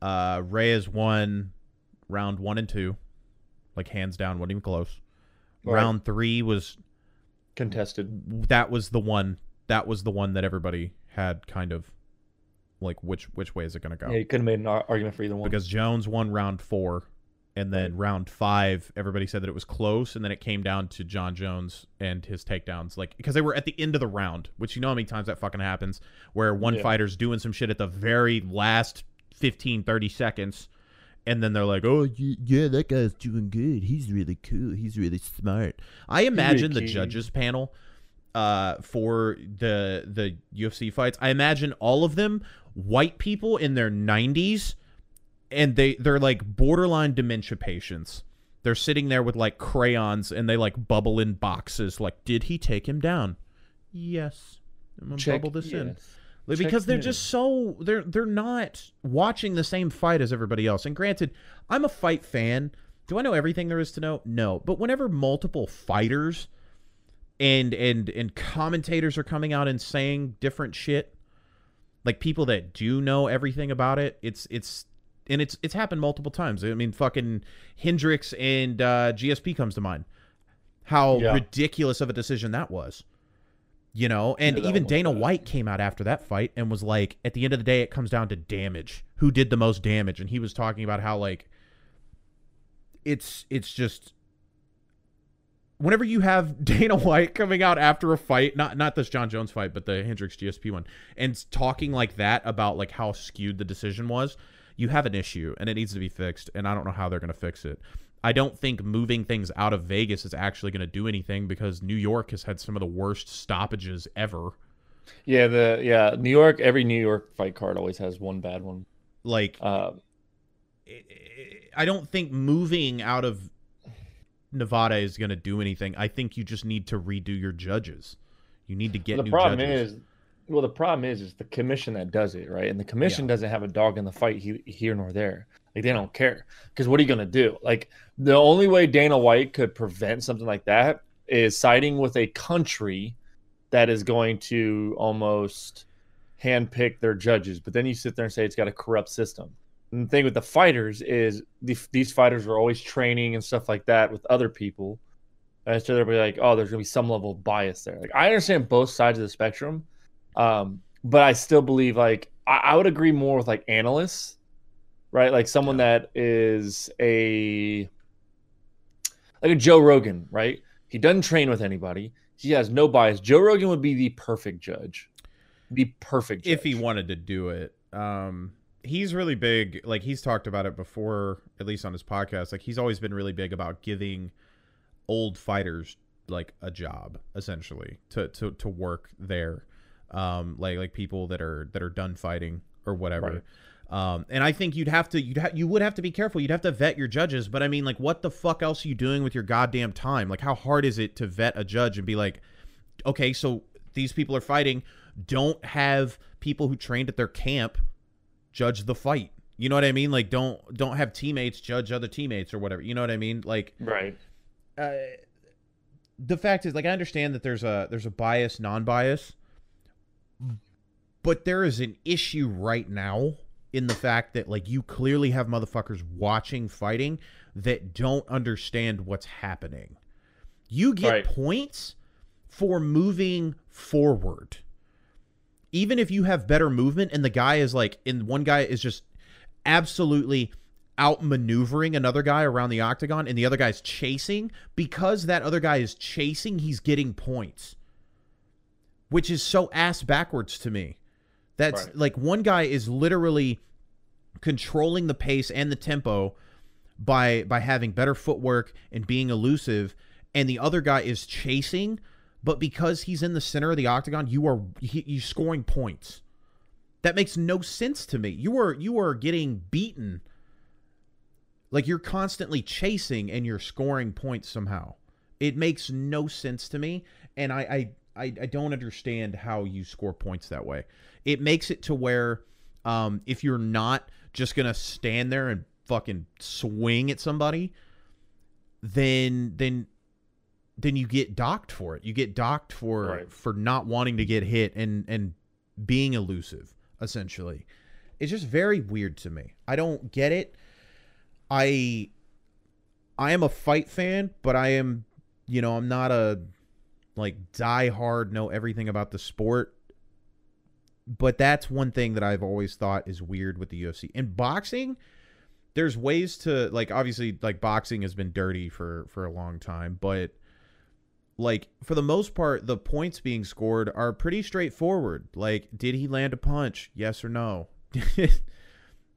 uh Reyes won round 1 and 2 like hands down wasn't even close. Right. Round 3 was Contested. that was the one that was the one that everybody had kind of like which which way is it going to go? Yeah, you could have made an ar- argument for either one. because Jones won round four, and then round five, everybody said that it was close, and then it came down to Jon Jones and his takedowns, like because they were at the end of the round, which you know how many times that fucking happens, where one Yeah. fighter's doing some shit at the very last 15, 30 seconds. And then they're like, "Oh, yeah, that guy's doing good. He's really cool. He's really smart." I imagine the judges panel uh, for the the UFC fights. I imagine all of them white people in their 90s and they they're like borderline dementia patients. They're sitting there with like crayons and they like bubble in boxes like did he take him down? Yes. I'm going to Check bubble this in. yes. Like, Check because they're yes. just so they're they're not watching the same fight as everybody else. And granted, I'm a fight fan. Do I know everything there is to know? No. But whenever multiple fighters and and and commentators are coming out and saying different shit, like people that do know everything about it, it's it's and it's it's happened multiple times. I mean, fucking Hendricks and uh, GSP comes to mind. How Yeah. ridiculous of a decision that was. You know, and Yeah, even Dana bad. White came out after that fight and was like, at the end of the day, it comes down to damage. Who did the most damage? And he was talking about how like it's it's just whenever you have Dana White coming out after a fight, not not this Jon Jones fight, but the Hendricks GSP one, and talking like that about like how skewed the decision was, you have an issue and it needs to be fixed. And I don't know how they're going to fix it. I don't think moving things out of Vegas is actually going to do anything because New York has had some of the worst stoppages ever. Yeah, the yeah New York. Every New York fight card always has one bad one. Like, Uh, I don't think moving out of Nevada is going to do anything. I think you just need to redo your judges. You need to get the new problem judges. is Well, the problem is, is the commission that does it, right? And the commission Yeah. doesn't have a dog in the fight he, here nor there. Like they don't care because what are you gonna do? Like the only way Dana White could prevent something like that is siding with a country that is going to almost handpick their judges. But then you sit there and say it's got a corrupt system. And the thing with the fighters is the, these fighters are always training and stuff like that with other people. And so they'll be like, oh, there's gonna be some level of bias there. Like I understand both sides of the spectrum, um, but I still believe like I, I would agree more with like analysts, right? Like someone that is a like a Joe Rogan, right? He doesn't train with anybody. He has no bias. Joe Rogan would be the perfect judge. The perfect judge. if he wanted to do it. Um, he's really big. Like he's talked about it before, at least on his podcast. Like he's always been really big about giving old fighters like a job, essentially, to to to work there. Um, like like people that are that are done fighting or whatever. Um, and I think you'd have to you'd ha- you would have to be careful. You'd have to vet your judges. But I mean, like, what the fuck else are you doing with your goddamn time? Like, how hard is it to vet a judge and be like, okay, so these people are fighting. Don't have people who trained at their camp judge the fight. You know what I mean? Like, don't don't have teammates judge other teammates or whatever. You know what I mean? Like, right. uh, the fact is, like, I understand that there's a there's a bias, non-bias, but there is an issue right now in the fact that like you clearly have motherfuckers watching fighting that don't understand what's happening. You get Right. points for moving forward. Even if you have better movement and the guy is like and one guy is just absolutely outmaneuvering another guy around the octagon and the other guy's chasing because that other guy is chasing he's getting points which is so ass backwards to me that's Right. like one guy is literally controlling the pace and the tempo by by having better footwork and being elusive and the other guy is chasing but because he's in the center of the octagon you are he, you scoring points. That makes no sense to me. You are you are getting beaten. Like you're constantly chasing and you're scoring points somehow. It makes no sense to me and i i i, I don't understand how you score points that way. It makes it to where um if you're not just gonna stand there and fucking swing at somebody then then then you get docked for it. You get docked for Right. for not wanting to get hit and and being elusive essentially. It's just very weird to me. I don't get it. I i am a fight fan but i am you know i'm not a like die hard know everything about the sport. But that's one thing that i've always thought is weird with the ufc in boxing there's ways to like obviously like boxing has been dirty for for a long time but like for the most part the points being scored are pretty straightforward like did he land a punch yes or no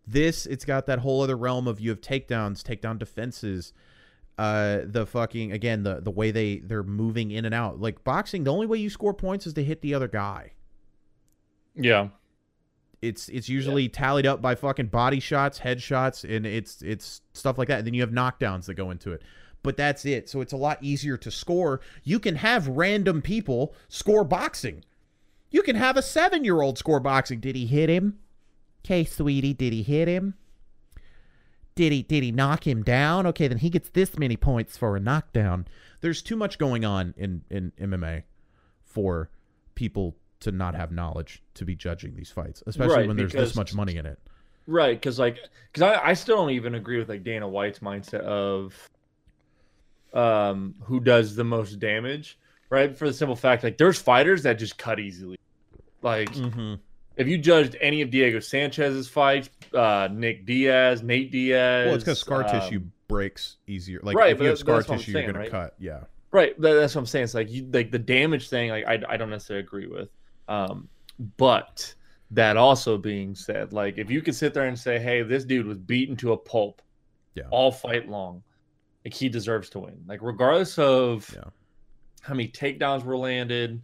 this it's got that whole other realm of you have takedowns takedown defenses uh the fucking again the the way they they're moving in and out like boxing the only way you score points is to hit the other guy Yeah. it's it's usually tallied up by fucking body shots, headshots, and it's it's stuff like that. And then you have knockdowns that go into it. But that's it. So it's a lot easier to score. You can have random people score boxing. You can have a seven year old score boxing. Did he hit him? Okay, sweetie, did he hit him? Did he did he knock him down? Okay, then he gets this many points for a knockdown. There's too much going on in, in MMA for people to not have knowledge to be judging these fights, especially Right, when there's because- this much money in it. Right, because like, because I, I still don't even agree with like Dana White's mindset of, um, who does the most damage, right? For the simple fact, like, there's fighters that just cut easily. Like, Mm-hmm. if you judged any of Diego Sanchez's fights, uh, Nick Diaz, Nate Diaz, Well, it's because scar um, tissue breaks easier. Like right, if you have scar that's what I'm tissue, saying, you're gonna right? cut. Yeah. Right, that, that's what I'm saying. It's like you like the damage thing. Like I, I don't necessarily agree with. Um, but that also being said, like if you could sit there and say, "Hey, this dude was beaten to a pulp, Yeah. all fight long, like he deserves to win." Like regardless of Yeah. how many takedowns were landed,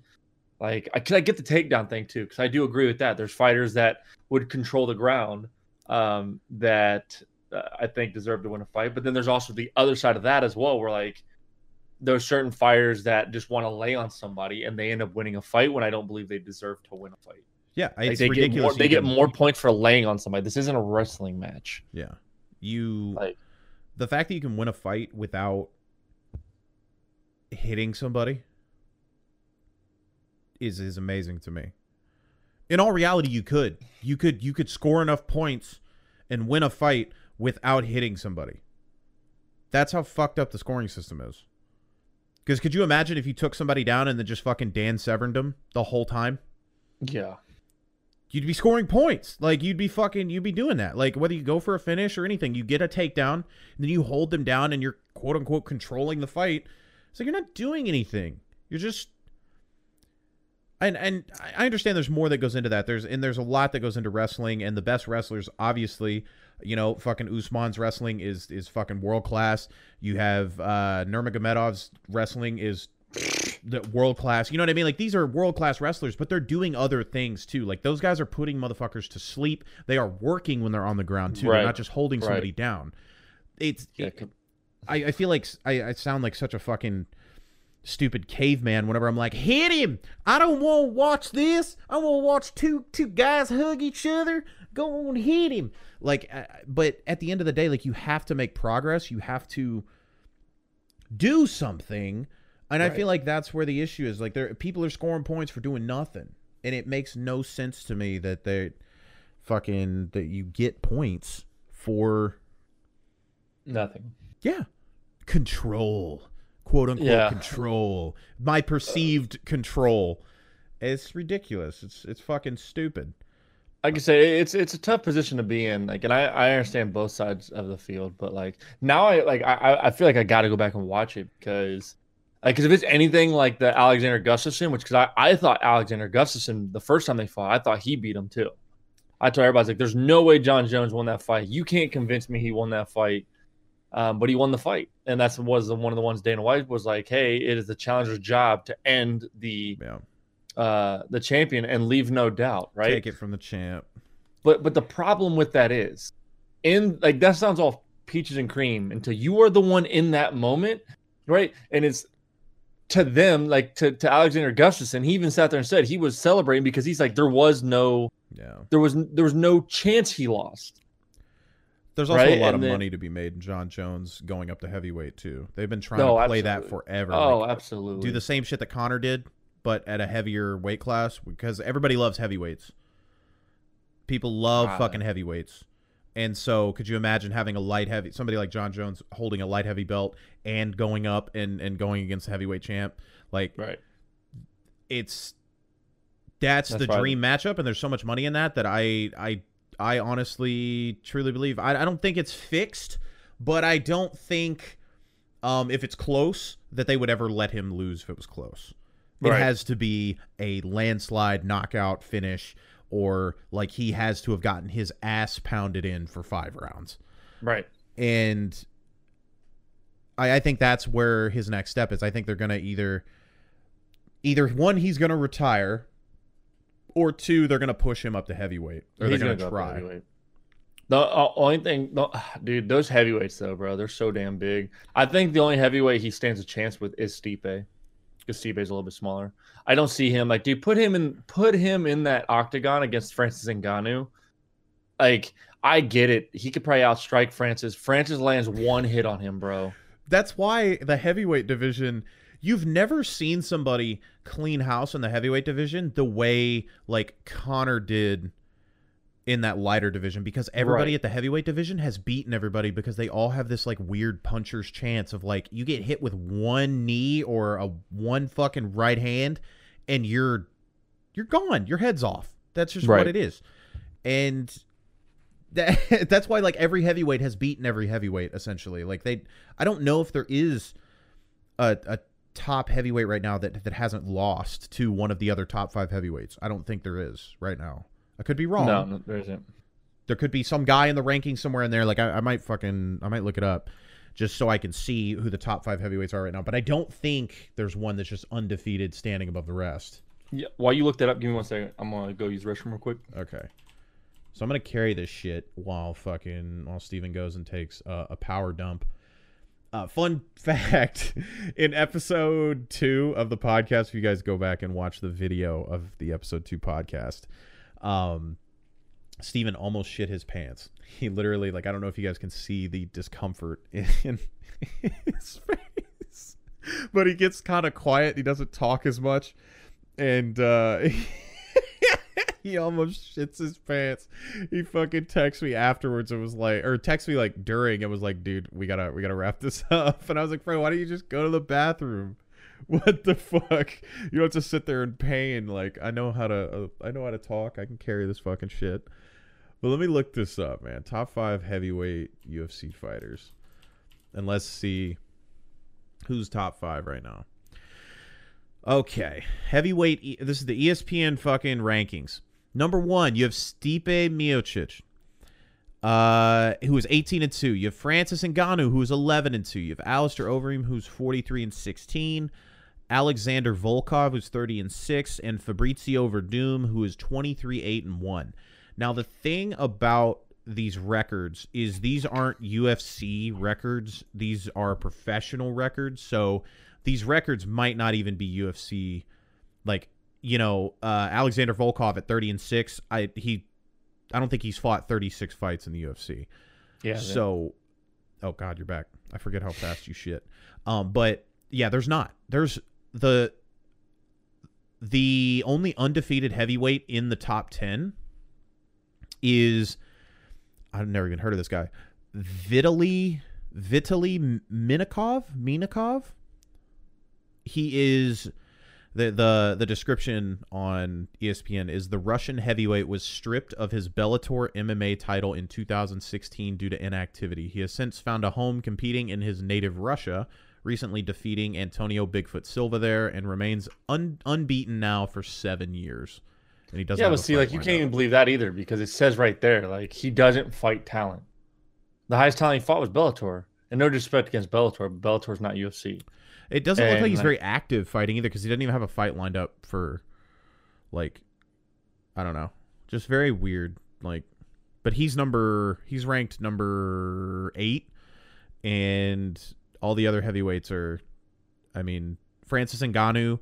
like I can I get the takedown thing too because I do agree with that. There's fighters that would control the ground um, that uh, I think deserve to win a fight, but then there's also the other side of that as well, where like there's certain fighters that just want to lay on somebody and they end up winning a fight when I don't believe they deserve to win a fight. Yeah, Like, it's they get ridiculous. more, they get more points for laying on somebody. This isn't a wrestling match. Yeah, you Like the fact that you can win a fight without hitting somebody is is amazing to me. In all reality, you could you could you could score enough points and win a fight without hitting somebody. That's how fucked up the scoring system is. Because could you imagine if you took somebody down and then just fucking Dan Severned them the whole time? yeah, you'd be scoring points. Like you'd be fucking you'd be doing that. Like whether you go for a finish or anything, you get a takedown, then you hold them down and you're quote unquote controlling the fight. So you're not doing anything. You're just and and I I understand there's more that goes into that. There's and there's a lot that goes into wrestling and the best wrestlers obviously, you know, fucking Usman's wrestling is is fucking world class. You have uh Nurmagomedov's wrestling is the world class. You know what I mean? Like these are world class wrestlers, but they're doing other things too. Like those guys are putting motherfuckers to sleep. They are working when they're on the ground too. Right. They're not just holding Right. somebody down. It's yeah. co- I, I feel like I sound like such a fucking stupid caveman whenever I'm like, hit him. I don't want to watch this. I want to watch two two guys hug each other. Go on, hit him. Like, uh, but at the end of the day, like you have to make progress. You have to do something. And I feel like that's where the issue is. Like, there people are scoring points for doing nothing, and it makes no sense to me that they fucking that you get points for Nothing. yeah. Control. Quote unquote Yeah. control. My perceived control. It's ridiculous. It's it's fucking stupid. I can say, it's it's a tough position to be in. Like, and I, I understand both sides of the field, but like now I like I I- I feel like I got to go back and watch it because like because if it's anything like the Alexander Gustafsson, which because I I thought Alexander Gustafsson the first time they fought, I thought he beat him too. I told everybody I was like, "There's no way Jon Jones won that fight. You can't convince me he won that fight." Um, but he won the fight, and that's was the, one of the ones Dana White was like, "Hey, it is the challenger's job to end the Yeah. uh the champion and leave no doubt." Right? Take it from the champ. But but the problem with that is, in like that sounds all peaches and cream until you are the one in that moment, right? And it's to them like to to Alexander Gustafsson. He even sat there and said he was celebrating because he's like there was no Yeah. there was there was no chance he lost. There's also Right, a lot and of then- money to be made in Jon Jones going up to heavyweight too. They've been trying No, to play that forever. Oh, Like, absolutely. do the same shit that Conor did, but at a heavier weight class because everybody loves heavyweights. People love fucking heavyweights. And so, could you imagine having a light heavy somebody like Jon Jones holding a light heavy belt and going up and and going against the heavyweight champ? Like right. it's that's, That's the why- dream matchup and there's so much money in that that I I I honestly truly believe I, I don't think it's fixed, but I don't think um if it's close that they would ever let him lose if it was close. It Right. has to be a landslide knockout finish or like he has to have gotten his ass pounded in for 5 rounds Right. and I, I think that's where his next step is. I think they're gonna either either one he's gonna retire, or two they're gonna push him up to heavyweight, or He's they're gonna, go up to try. The uh, only thing, no, dude, those heavyweights though, bro, they're so damn big. I think the only heavyweight he stands a chance with is Stipe, because Stipe is a little bit smaller. I don't see him like, dude, put him in, put him in that octagon against Francis Ngannou. Like, I get it. He could probably outstrike Francis. Francis lands one hit on him, bro. That's why the heavyweight division. You've never seen somebody clean house in the heavyweight division the way like Conor did in that lighter division because everybody Right. at the heavyweight division has beaten everybody because they all have this like weird puncher's chance of like you get hit with one knee or a one fucking right hand and you're you're gone. Your head's off. That's just what it is. And that that's why like every heavyweight has beaten every heavyweight essentially. Like they i don't know if there is a, a top heavyweight right now that that hasn't lost to one of the other top five heavyweights. I don't think there is right now i could be wrong No, no, there isn't. there could be some guy in the ranking somewhere in there like I, I might fucking i might look it up just so i can see who the top five heavyweights are right now but i don't think there's one that's just undefeated standing above the rest Yeah. While you look that up, give me one second. I'm gonna go use the restroom real quick. Okay. So I'm gonna carry this shit while fucking while Steven goes and takes uh, a power dump. Uh, fun fact in episode two of the podcast, if you guys go back and watch the video of the episode two podcast, um, Steven almost shit his pants. He literally, like, I don't know if you guys can see the discomfort in, his face, but he gets kind of quiet. He doesn't talk as much. And, uh, he almost shits his pants. He fucking texts me afterwards. It was like, or text me like during. It was like, dude, we gotta, we gotta wrap this up. And I was like, bro, why don't you just go to the bathroom? What the fuck? You don't have to sit there in pain. Like, I know how to, uh, I know how to talk. I can carry this fucking shit. But let me look this up, man. Top five heavyweight UFC fighters, and let's see who's top five right now. Okay, heavyweight. This is the ESPN fucking rankings. Number one, you have Stipe Miocic, uh, who is 18 and 2. You have Francis Ngannou, who is 11 and 2. You have Alistair Overeem, who's 43 and 16. Alexander Volkov, who's 30 and 6, and Fabrício Werdum, who is 23 8 and 1. Now, the thing about these records is these aren't UFC records; these are professional records. So these records might not even be UFC like you know, uh, Alexander Volkov at 30 and 6, I he I don't think he's fought 36 fights in the UFC. Yeah. So oh god, you're back. I forget how fast you shit. Um but yeah, there's not. There's the the only undefeated heavyweight in the top 10 is I've never even heard of this guy. Vitaly Vitaly Minakov, Minakov. He is the the the description on ESPN is the Russian heavyweight was stripped of his Bellator MMA title in 2016 due to inactivity. He has since found a home competing in his native Russia, recently defeating Antonio Bigfoot Silva there, and remains un, unbeaten now for seven years. And he doesn't. Yeah, but see, like you can't up. even believe that either because it says right there, like he doesn't fight talent. The highest talent he fought was Bellator, and no disrespect against Bellator, but Bellator's not UFC. It doesn't look like he's very active fighting either because he doesn't even have a fight lined up for, like, I don't know, just very weird. Like, but he's number he's ranked number eight, and all the other heavyweights are, I mean, Francis Ngannou,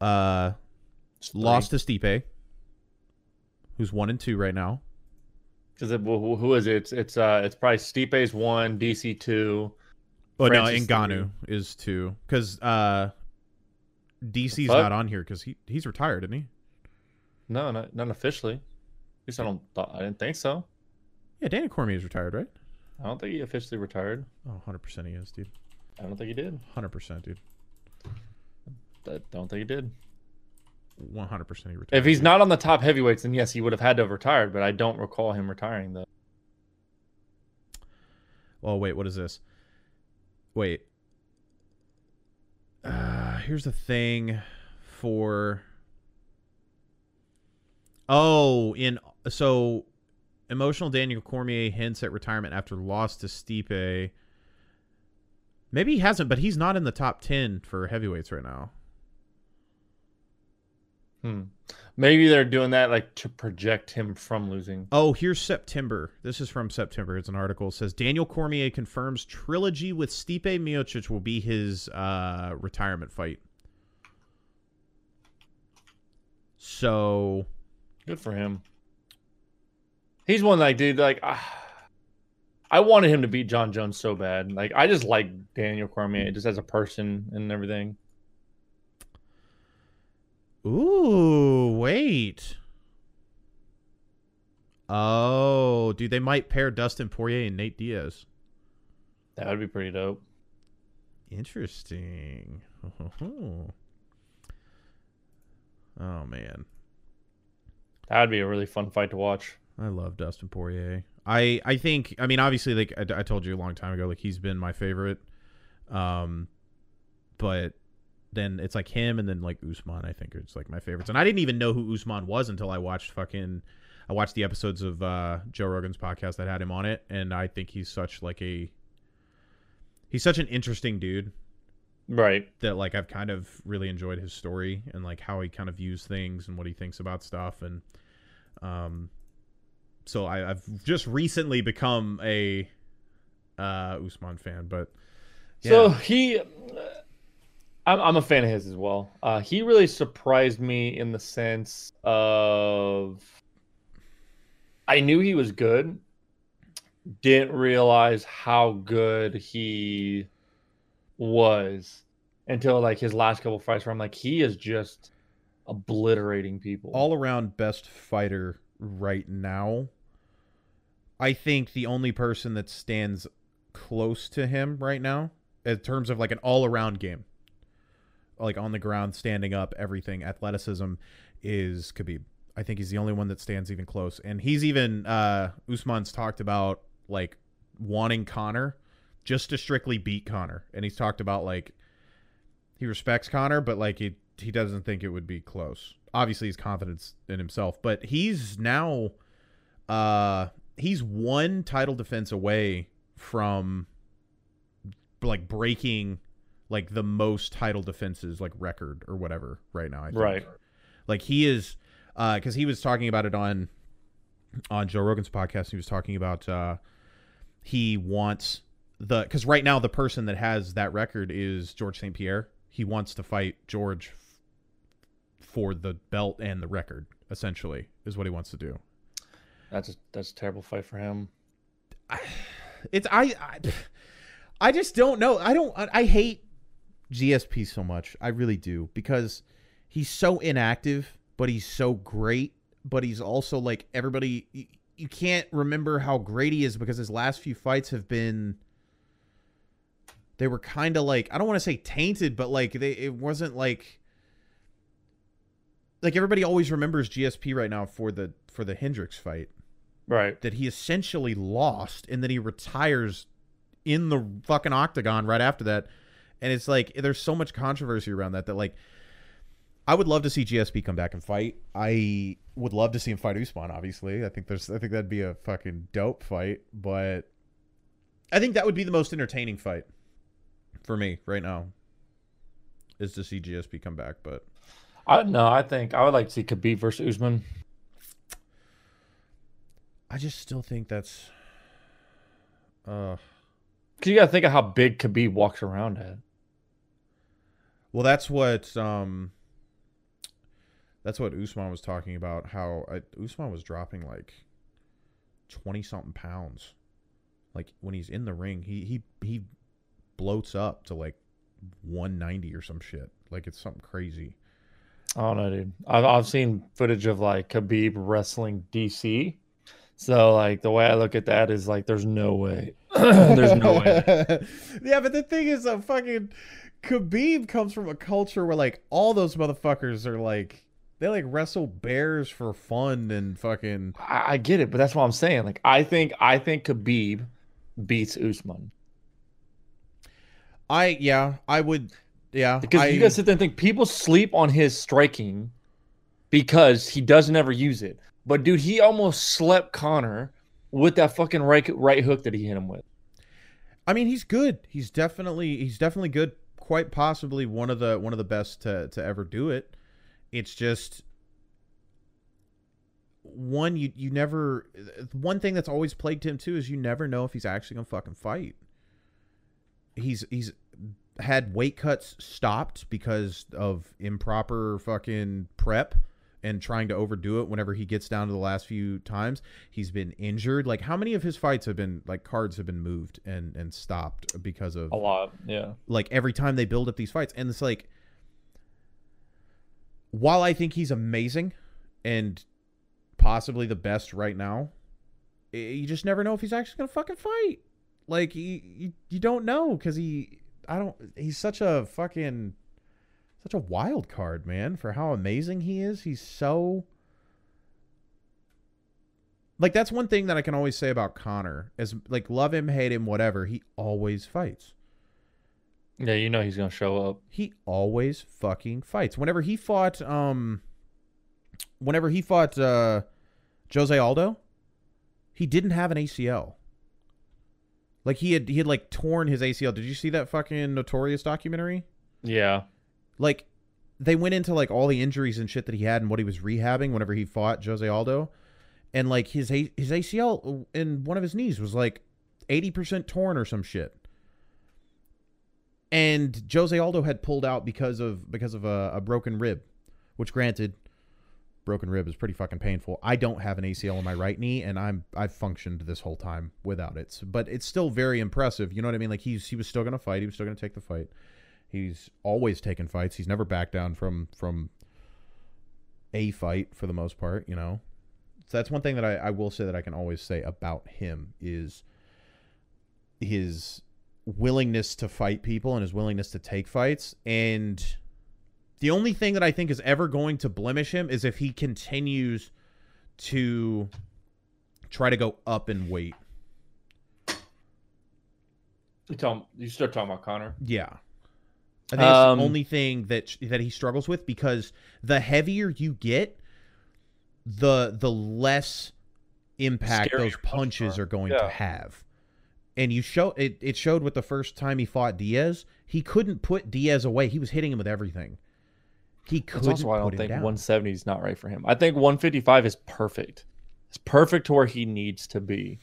uh, lost to Stipe, who's one and two right now. because who who is it? It's it's uh it's probably Stipe's one, DC two. Oh Francis no, Ngannou is two because uh, DC's not on here because he he's retired, isn't he? No, not not officially. At least I don't. I didn't think so. Yeah, Daniel Cormier is retired, right? I don't think he officially retired. Oh, 100% he is, dude. I don't think he did. 100%, dude. I don't think he did. 100% he retired. If he's not on the top heavyweights, then yes, he would have had to have retired. But I don't recall him retiring though. Oh, wait, what is this? Wait. Uh, here's the thing for. Oh, in. So, emotional Daniel Cormier hints at retirement after loss to Stipe. Maybe he hasn't, but he's not in the top 10 for heavyweights right now. Hmm. Maybe they're doing that like to project him from losing. Oh, here's September. This is from September. It's an article. It says Daniel Cormier confirms trilogy with Stipe Miocic will be his uh, retirement fight. So, Good for him. He's one like dude like ah, I wanted him to beat Jon Jones so bad. Like I just like Daniel Cormier just as a person and everything. ooh, wait. Oh, dude, they might pair Dustin Poirier and Nate Diaz. That would be pretty dope. Interesting. Oh man. That would be a really fun fight to watch. I love Dustin Poirier. I I think I mean obviously like I, I told you a long time ago like he's been my favorite, um, but then it's like him and then like Usman I think it's like my favorites and I didn't even know who Usman was until I watched fucking I watched the episodes of uh, Joe Rogan's podcast that had him on it and I think he's such like a he's such an interesting dude Right. that like I've kind of really enjoyed his story and like how he kind of views things and what he thinks about stuff and um so I, I've just recently become a uh Usman fan but So he, I'm, I'm a fan of his as well. Uh, he really surprised me in the sense of I knew he was good, didn't realize how good he was until like his last couple fights where I'm like, he is just obliterating people. all around best fighter right now. I think the only person that stands close to him right now, in terms of like an all around game, like on the ground, standing up, everything, athleticism, is Khabib. I think he's the only one that stands even close. And he's even, uh, Usman's talked about like wanting Conor just to strictly beat Conor. And he's talked about like he respects Conor, but like he he doesn't think it would be close. Obviously, his confidence in himself, but he's now uh he's one title defense away from like breaking like the most title defenses like record or whatever right now. I think. Right. Like he is uh cuz he was talking about it on on Joe Rogan's podcast. He was talking about uh he wants the cuz right now the person that has that record is George St. Pierre. He wants to fight George for the belt and the record essentially is what he wants to do. That's a, that's a terrible fight for him. It's I, I I just don't know. I don't I, I hate GSP so much. I really do because he's so inactive, but he's so great, but he's also like everybody you, you can't remember how great he is because his last few fights have been they were kind of like I don't want to say tainted, but like they it wasn't like like everybody always remembers GSP right now for the for the Hendricks fight Right. that he essentially lost and then he retires in the fucking octagon right after that. And it's like there's so much controversy around that that like I would love to see GSP come back and fight. I would love to see him fight Usman, obviously. I think there's I think that'd be a fucking dope fight, but I think that would be the most entertaining fight for me right now. Is to see GSP come back, but I no, I think I would like to see Khabib versus Usman. I just still think that's uh Cause you gotta think of how big Khabib walks around at. Well, that's what um that's what Usman was talking about. How uh, Usman was dropping like twenty something pounds. Like when he's in the ring, he he he bloats up to like one ninety or some shit. Like it's something crazy. I don't know, dude. I've I've seen footage of like Khabib wrestling DC. So like the way I look at that is like there's no way. there's no way. yeah, but the thing is, that fucking Khabib comes from a culture where like all those motherfuckers are like they like wrestle bears for fun and fucking I, I get it, but that's what I'm saying. Like I think I think Khabib beats Usman. I yeah, I would yeah. Because I, you guys sit there and think people sleep on his striking because he doesn't ever use it. But dude, he almost slept Conor with that fucking right right hook that he hit him with. I mean, he's good. He's definitely he's definitely good. Quite possibly one of the one of the best to to ever do it. It's just one you you never one thing that's always plagued him too is you never know if he's actually gonna fucking fight. He's he's had weight cuts stopped because of improper fucking prep and trying to overdo it whenever he gets down to the last few times. He's been injured. Like how many of his fights have been like cards have been moved and and stopped because of A lot, yeah. like every time they build up these fights? And it's like while i think he's amazing and possibly the best right now you just never know if he's actually gonna fucking fight. Like you you, you don't know because he i don't he's such a fucking such a wild card man for how amazing he is he's so like that's one thing that i can always say about conor is like love him hate him whatever he always fights Yeah, you know he's gonna show up. he always fucking fights. Whenever he fought, um, whenever he fought uh, Jose Aldo, he didn't have an ACL. Like he had, he had like torn his ACL. Did you see that fucking notorious documentary? Yeah. Like they went into like all the injuries and shit that he had and what he was rehabbing whenever he fought Jose Aldo, and like his his ACL in one of his knees was like eighty percent torn or some shit. and Jose Aldo had pulled out because of because of a, a broken rib, which granted, broken rib is pretty fucking painful. I don't have an ACL in my right knee, and I'm I've functioned this whole time without it. But it's still very impressive. You know what I mean? Like he's he was still gonna fight. He was still gonna take the fight. He's always taken fights. He's never backed down from from a fight for the most part. You know, so that's one thing that I, I will say that I can always say about him is his willingness to fight people and his willingness to take fights. And the only thing that I think is ever going to blemish him is if he continues to try to go up in weight. You tell him, you start talking about Conor. Yeah. I think it's Um, the only thing that that he struggles with because the heavier you get, the the less impact those punches punches are. are going Yeah. to have. And you show it it showed with the first time he fought Diaz, he couldn't put Diaz away. He was hitting him with everything. He That's couldn't also why I don't think down. 170 is not right for him. I think 155 is perfect. It's perfect to where he needs to be,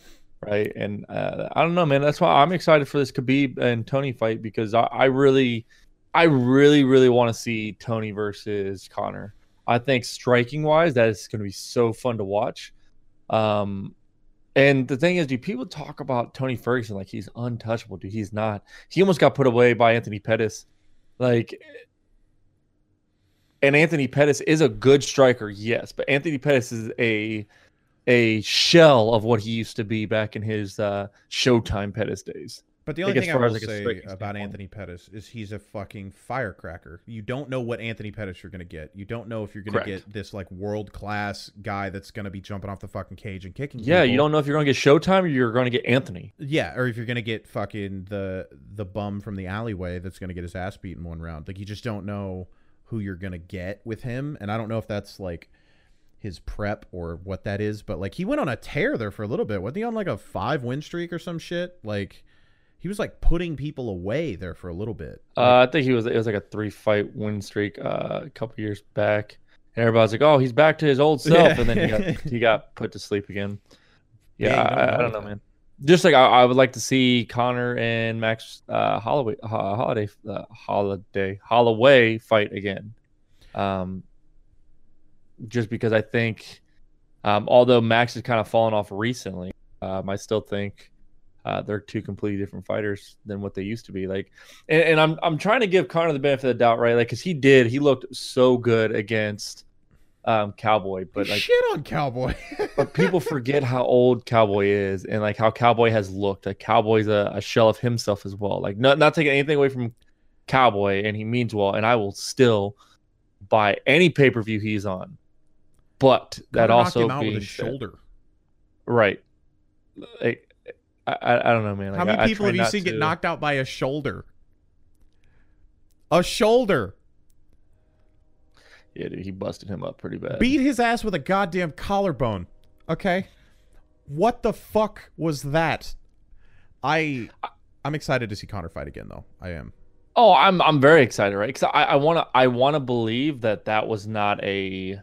right? And uh, I don't know, man. That's why I'm excited for this Khabib and Tony fight because I, I really, I really, really want to see Tony versus Conor. I think striking wise, that is going to be so fun to watch. Um, and the thing is, do people talk about Tony Ferguson like he's untouchable? Dude, he's not. He almost got put away by Anthony Pettis. Like, and Anthony Pettis is a good striker, yes, but Anthony Pettis is a a shell of what he used to be back in his uh, Showtime Pettis days. But the only as thing I far will like, say about standpoint. Anthony Pettis is he's a fucking firecracker. You don't know what Anthony Pettis you're going to get. You don't know if you're going to get this like world class guy that's going to be jumping off the fucking cage and kicking. Yeah, you don't know if you're going to get Showtime or you're going to get Anthony. Yeah, or if you're gonna get fucking the the bum from the alleyway that's gonna get his ass beat in one round. Like you just don't know who you're gonna get with him, and I don't know if that's like his prep or what that is. But like he went on a tear there for a little bit. Wasn't he on like a five win streak or some shit? Like he was like putting people away there for a little bit. Uh, I think he was it was like a three fight win streak uh, a couple years back, and everybody's like, "Oh, he's back to his old self," Yeah. and then he got he got put to sleep again. Yeah, I, I don't know, man. Just like I, I would like to see Conor and Max uh, Holloway, uh, Holiday, uh, Holiday, Holloway fight again. Um, just because I think, um, although Max has kind of fallen off recently, um, I still think uh, they're two completely different fighters than what they used to be. Like, and, and I'm I'm trying to give Conor the benefit of the doubt, right? Like, because he did, he looked so good against um, Cowboy, but like shit on Cowboy. but people forget how old Cowboy is and like how Cowboy has looked. Like Cowboy's a, a shell of himself as well. Like not not taking anything away from Cowboy, and he means well. And I will still buy any pay per view he's on. But that also him out with his shoulder. right? Like, I, I I don't know, man. How many I- people have you seen get knocked out by a shoulder? A shoulder. Yeah, dude, he busted him up pretty bad. beat his ass with a goddamn collarbone. Okay, what the fuck was that? I I'm excited to see Conor fight again, though. I am. Oh, I'm I'm very excited, right? Because I I want to I want to believe that that was not a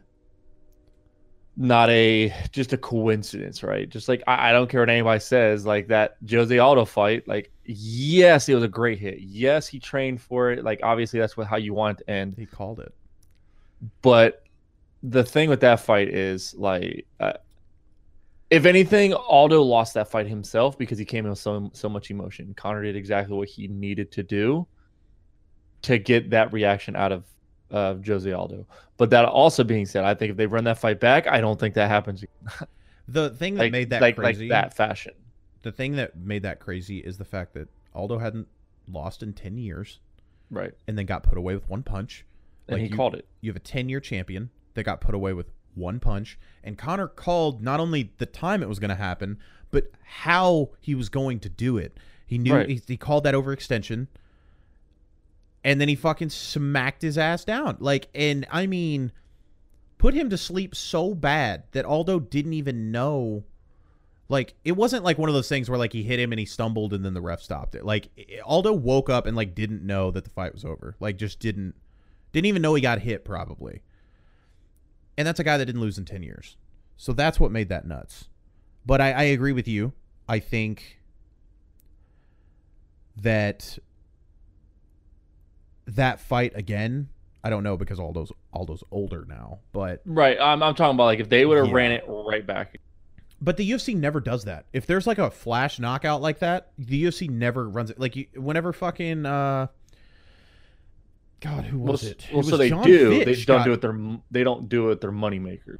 not a just a coincidence, right? Just like I, I don't care what anybody says, like that Jose Aldo fight, like yes, it was a great hit. Yes, he trained for it. Like obviously that's what how you want it to end. He called it. But the thing with that fight is like, uh, if anything, Aldo lost that fight himself because he came in with so so much emotion. Conor did exactly what he needed to do to get that reaction out of uh, Jose Aldo. But that also being said, I think if they run that fight back, I don't think that happens The thing that like made that like, crazy. like that fashion. The thing that made that crazy is the fact that Aldo hadn't lost in ten years, Right. and then got put away with one punch. And Like, he you- called it. You have a ten year champion that got put away with one punch, and Conor called not only the time it was going to happen, but how he was going to do it. He knew Right. he, he called that overextension, and then he fucking smacked his ass down. Like, and I mean, put him to sleep so bad that Aldo didn't even know. Like, it wasn't like one of those things where like he hit him and he stumbled and then the ref stopped it. Like, Aldo woke up and like didn't know that the fight was over. Like, just didn't didn't even know he got hit probably. And that's a guy that didn't lose in 10 years. So that's what made that nuts. But I, I agree with you. I think that that fight again, I don't know because Aldo's Aldo's older now, but Right. I'm, I'm talking about like if they would have Yeah. ran it right back. but the UFC never does that. If there's like a flash knockout like that, the UFC never runs it. Like you, whenever fucking uh, God, who Well, was s- it? well It so was they John do. They Fitch just don't got- do it. Their they don't do it. Their moneymaker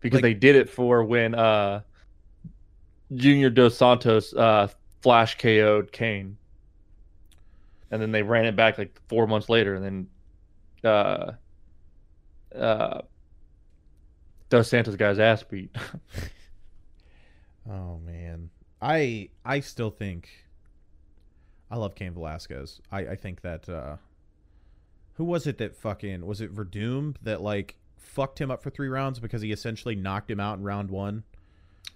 because Like- they did it for when uh, Junior Dos Santos uh, flash KO'd Cain, and then they ran it back like four months later, and then uh, uh, Dos Santos guy's ass beat. Oh man, I I still think I love Cain Velasquez. I I think that uh who was it that fucking was it Werdum that like fucked him up for three rounds because he essentially knocked him out in round one.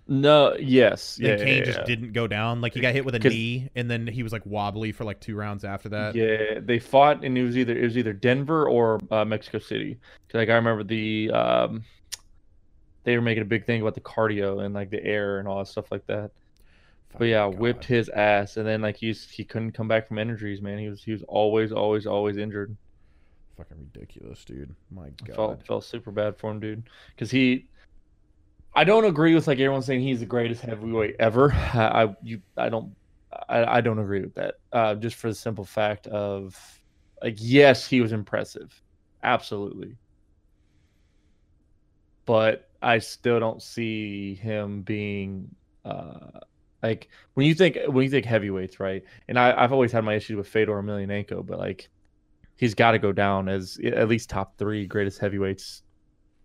no, yes, And yeah, Cain yeah, just yeah. didn't go down. Like he got hit with a knee, and then he was like wobbly for like two rounds after that. Yeah, they fought, and it was either it was either Denver or uh, Mexico City. Like I remember the um, they were making a big thing about the cardio and like the air and all that stuff like that. But yeah, God. whipped his ass, and then like he's he couldn't come back from injuries, man. He was he was always always always injured. Fucking ridiculous, dude. My I God. felt felt super bad for him, dude, because he. I don't agree with like everyone saying he's the greatest heavyweight ever. I, I you I don't I, I don't agree with that. Uh, just for the simple fact of like yes, he was impressive, absolutely, but I still don't see him being uh like when you think when you think heavyweights, right? And I, I've always had my issues with Fedor Emelianenko, but like he's got to go down as at least top three greatest heavyweights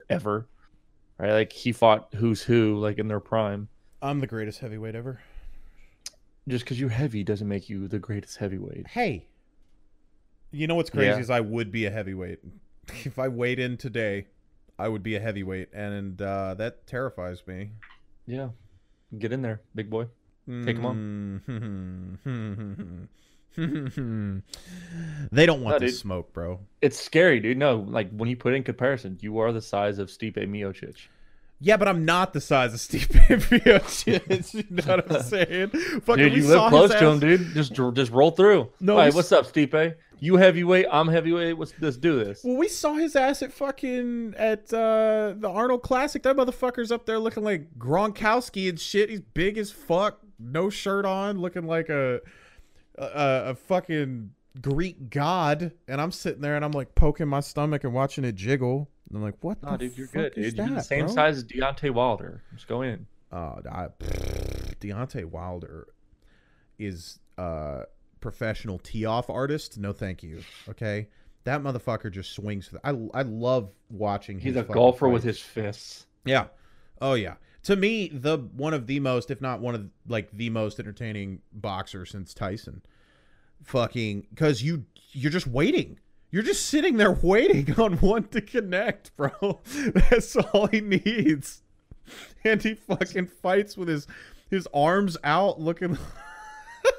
ever, right? Like he fought who's who like in their prime. I'm the greatest heavyweight ever. Just because you're heavy doesn't make you the greatest heavyweight. Hey, you know what's crazy Yeah. is I would be a heavyweight if I weighed in today. I would be a heavyweight, and uh, that terrifies me. Yeah, get in there, big boy. Take 'em they don't want No, this dude. smoke, bro. It's scary, dude. No, like when you put it in comparison, you are the size of Stipe Miocic. Yeah, but I'm not the size of Steve Miocic. you know what I'm saying? Fucking, Dude, you live close to him, dude. Just just roll through. No, hey, what's up, Stipe? You heavyweight, I'm heavyweight. Let's let's do this. Well, we saw his ass at fucking at uh, the Arnold Classic. That motherfucker's up there looking like Gronkowski and shit. He's big as fuck, no shirt on, looking like a a, a fucking Greek god. And I'm sitting there and I'm like poking my stomach and watching it jiggle. And I'm like, what? No, the dude, you're fuck good, is dude. You're the that, same bro? size as Deontay Wilder. Just go in. Oh, I, Deontay Wilder is a professional tee off artist. No, thank you. Okay, that motherfucker just swings. The, I I love watching. He's a golfer with his fists. Yeah. Oh yeah. To me, the one of the most, if not one of like the most entertaining boxer since Tyson. Fucking because you you're just waiting. You're just sitting there waiting on one to connect, bro. That's all he needs. And he fucking fights with his his arms out, looking.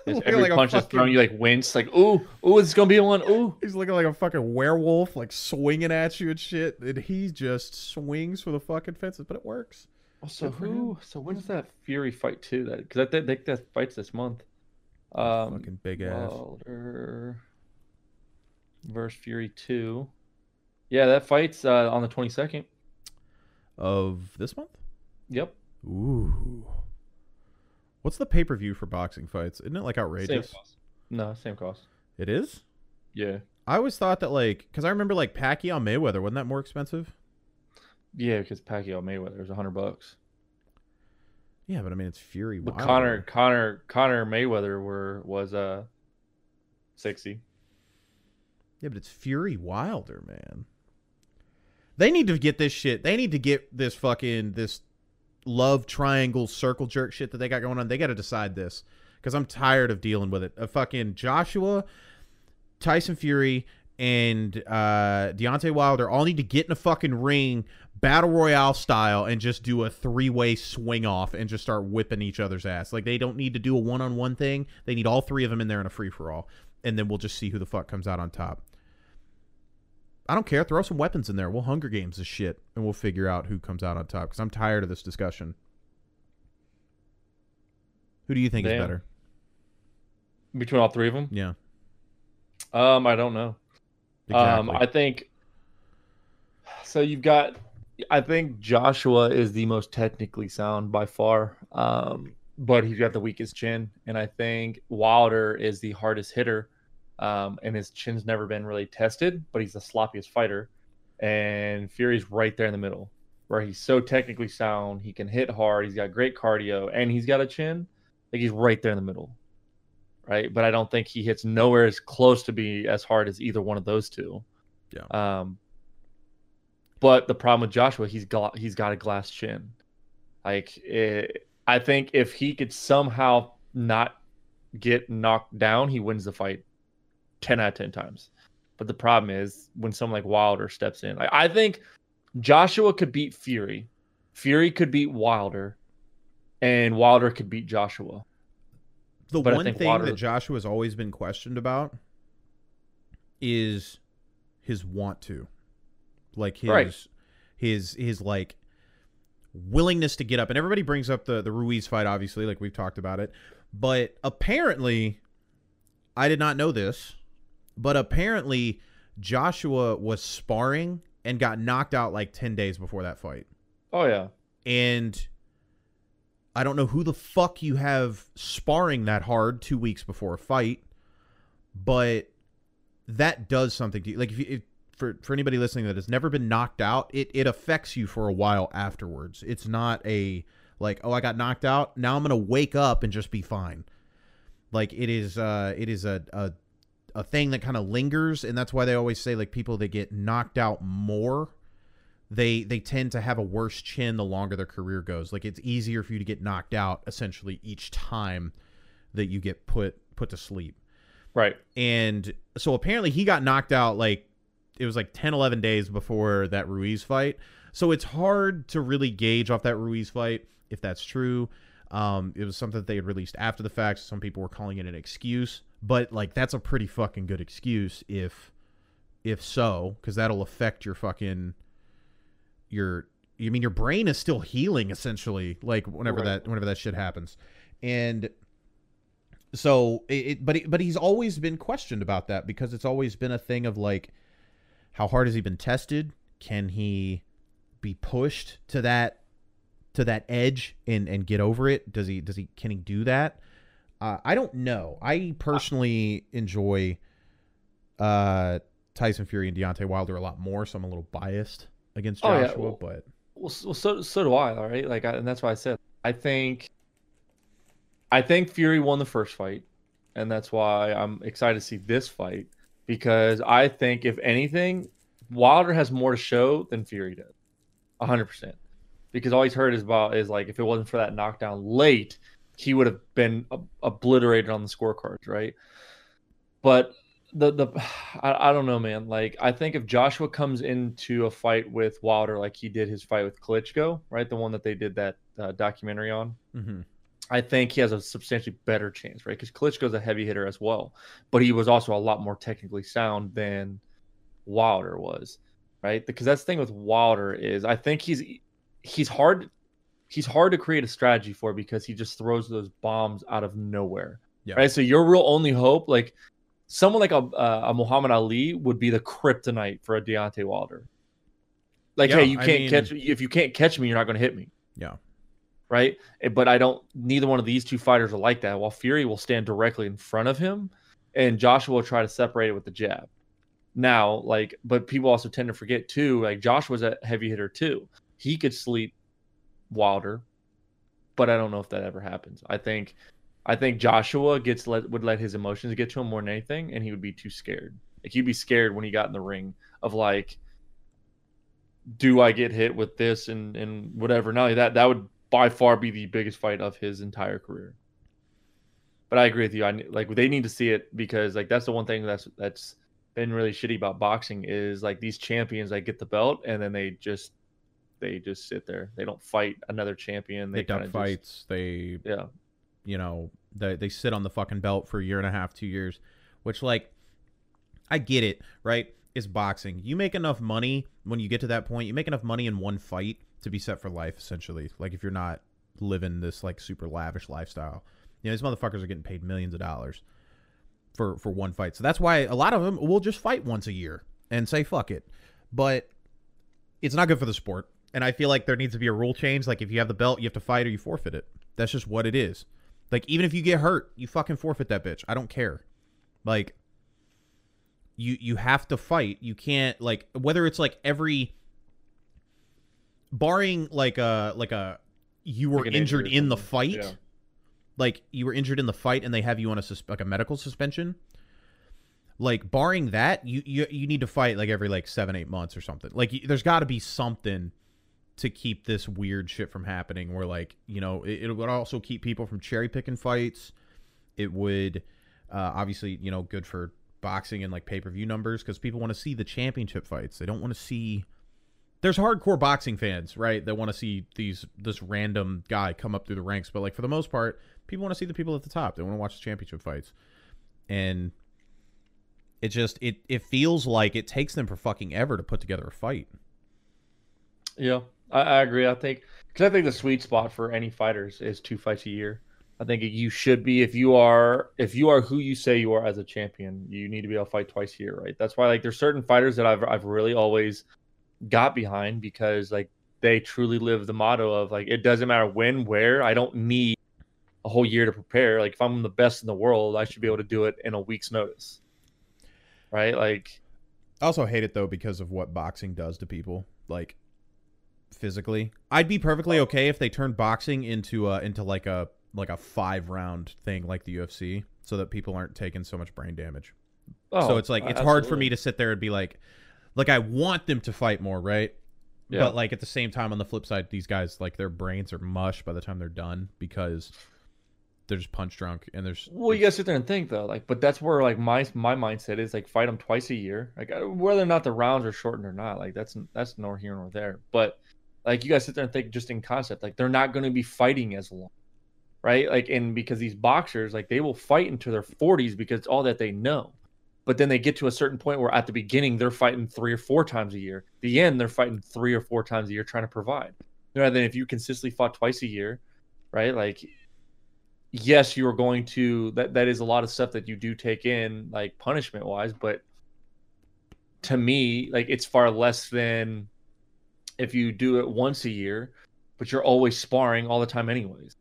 Looking every like a punch is fucking- thrown, you like wince, like ooh, ooh, it's gonna be one. Ooh, He's looking like a fucking werewolf, like swinging at you and shit. And he just swings for the fucking fences, but it works. so Good who? So when's that Fury fight too? That because I think that fight's this month. Um, fucking big ass. Wilder versus Fury two. Yeah, that fight's uh, on the twenty second. Of this month? Yep. Ooh. What's the pay per view for boxing fights? Isn't it like outrageous? Same cost. No, same cost. It is? Yeah. I always thought that like because I remember like Pacquiao Mayweather wasn't that more expensive? Yeah, because Pacquiao Mayweather was a hundred bucks. Yeah, but I mean it's Fury. But Wilder. Conor, Conor, Conor Mayweather were was uh sixty. Yeah, but it's Fury Wilder, man. They need to get this shit. They need to get this fucking this love triangle circle jerk shit that they got going on. They got to decide this because I'm tired of dealing with it. A fucking Joshua, Tyson Fury, and uh, Deontay Wilder all need to get in a fucking ring, battle royale style, and just do a three way swing off and just start whipping each other's ass. Like they don't need to do a one on one thing. They need all three of them in there in a free for all, and then we'll just see who the fuck comes out on top. I don't care. Throw some weapons in there. We'll Hunger Games this shit, and we'll figure out who comes out on top. Because I'm tired of this discussion. Who do you think is better? Between all three of them, Yeah. um, I don't know. Um, I think so. You've got, I think Joshua is the most technically sound by far, um, but he's got the weakest chin, and I think Wilder is the hardest hitter, um, and his chin's never been really tested, but he's the sloppiest fighter, and Fury's right there in the middle, where he's so technically sound, he can hit hard, he's got great cardio, and he's got a chin, like he's right there in the middle. Right, but I don't think he hits nowhere as close to be as hard as either one of those two. Yeah. Um, but the problem with Joshua, he's got he's got a glass chin. Like it, I think if he could somehow not get knocked down, he wins the fight ten out of ten times. But the problem is when someone like Wilder steps in. Like, I think Joshua could beat Fury, Fury could beat Wilder, and Wilder could beat Joshua. the but one thing Wilder- that Joshua has always been questioned about is his want to, like his Right. his his like willingness to get up. And everybody brings up the the Ruiz fight, obviously, like we've talked about it. But apparently, I did not know this, but apparently Joshua was sparring and got knocked out like ten days before that fight Oh yeah, and I don't know who the fuck you have sparring that hard two weeks before a fight, but that does something to you. Like if, you, if for for anybody listening that has never been knocked out, it it affects you for a while afterwards. It's not a like oh I got knocked out now I'm gonna wake up and just be fine. Like it is uh it is a a a thing that kind of lingers and that's why they always say like people that get knocked out more they they tend to have a worse chin the longer their career goes. Like it's easier for you to get knocked out essentially each time that you get put put to sleep. right. And so apparently he got knocked out like it was like 10 11 days before that Ruiz fight. So it's hard to really gauge off that Ruiz fight if that's true. Um, it was something that they had released after the fact. Some people were calling it an excuse, but like that's a pretty fucking good excuse if if so, because that'll affect your fucking your you mean your brain is still healing essentially like whenever Right. that whenever that shit happens and so it, it but it, but he's always been questioned about that because it's always been a thing of like how hard has he been tested? Can he be pushed to that to that edge and and get over it? Does he does he can he do that? Uh, i don't know. I personally enjoy uh tyson fury and Deontay wilder a lot more so i'm a little biased against Oh, yeah, joshua well- but Well, well so so do I. All right, like, I, and that's why I said I think, I think Fury won the first fight, and that's why I'm excited to see this fight because I think if anything, Wilder has more to show than Fury does, hundred percent. Because all he's heard is about is like if it wasn't for that knockdown late, he would have been ob- obliterated on the scorecards, right? But the the I, I don't know, man. Like I think if Joshua comes into a fight with Wilder like he did his fight with Klitschko, right, the one that they did that uh, documentary on, mhm. I think he has a substantially better chance, right? Because Klitschko's a heavy hitter as well, but he was also a lot more technically sound than Wilder was, right? Because that's the thing with Wilder is I think he's he's hard he's hard to create a strategy for because he just throws those bombs out of nowhere, Yeah. right? So your real only hope, like someone like a a Muhammad Ali, would be the kryptonite for a Deontay Wilder. Like, Yeah, hey, you can't mean- catch if you can't catch me, you're not going to hit me yeah right? Eh, But I don't. Neither one of these two fighters are like that. While Fury will stand directly in front of him, and Joshua will try to separate it with the jab. Now, like, but people also tend to forget too. Like Joshua's a heavy hitter too. He could sleep Wilder, but I don't know if that ever happens. I think, I think Joshua gets let would let his emotions get to him more than anything, and he would be too scared. Like he'd be scared when he got in the ring of like, do I get hit with this and and whatever. Not only that, that would by far be the biggest fight of his entire career. But I agree with you. I like they need to see it because like that's the one thing that's that's been really shitty about boxing is like these champions like get the belt and then they just they just sit there. They don't fight another champion. they, They, duck fights they yeah. you know they they sit on the fucking belt for a year and a half, two years, which like I get it, right? It's boxing. You make enough money when you get to that point. You make enough money in one fight to be set for life, essentially. Like if you're not living this like super lavish lifestyle, you know these motherfuckers are getting paid millions of dollars for for one fight. So that's why a lot of them will just fight once a year and say fuck it. But it's not good for the sport. And I feel like there needs to be a rule change. Like if you have the belt, you have to fight or you forfeit it. That's just what it is. Like even if you get hurt, you fucking forfeit that bitch. I don't care. Like you you have to fight. You can't like whether it's like every barring like a like a you were Like injured in the fight. Yeah. Like you were injured in the fight and they have you on a sus- like a medical suspension. Like barring that, you you you need to fight like every like 7 8 months or something. Like y- there's got to be something to keep this weird shit from happening where like, you know, it, it would also keep people from cherry picking fights. It would uh, obviously, you know, good for boxing and like pay-per-view numbers cuz people want to see the championship fights. They don't want to see there's hardcore boxing fans, right, that want to see these this random guy come up through the ranks, but like for the most part, people want to see the people at the top. They want to watch the championship fights. And it just it it feels like it takes them for fucking ever to put together a fight. Yeah, I, I agree. I think because I think the sweet spot for any fighters is two fights a year. I think you should be if you are if you are who you say you are as a champion, you need to be able to fight twice a year, right? That's why like there's certain fighters that I've I've really always got behind because like they truly live the motto of like it doesn't matter when, where. I don't need a whole year to prepare. Like if I'm the best in the world, I should be able to do it in a week's notice. Right? Like I also hate it though because of what boxing does to people, like physically. I'd be perfectly okay if they turned boxing into a into like a like a five round thing like the UFC, so that people aren't taking so much brain damage. oh, so it's like it's hard for me to sit there and be like, like I want them to fight more, right? Yeah. But like at the same time, on the flip side, these guys like their brains are mush by the time they're done because they're just punch drunk and there's Well, you gotta sit there and think though, like, but that's where like my my mindset is like fight them twice a year, like whether or not the rounds are shortened or not, like that's that's nor here nor there. But like you guys sit there and think just in concept, like they're not going to be fighting as long, right? Like, and because these boxers, like they will fight into their 40s because it's all that they know. But then they get to a certain point where at the beginning they're fighting three or four times a year. The end they're fighting three or four times a year trying to provide. Rather than if you consistently fought twice a year, right? Like yes, you are going to that that is a lot of stuff that you do take in like punishment wise, but to me, like it's far less than if you do it once a year, but you're always sparring all the time anyways.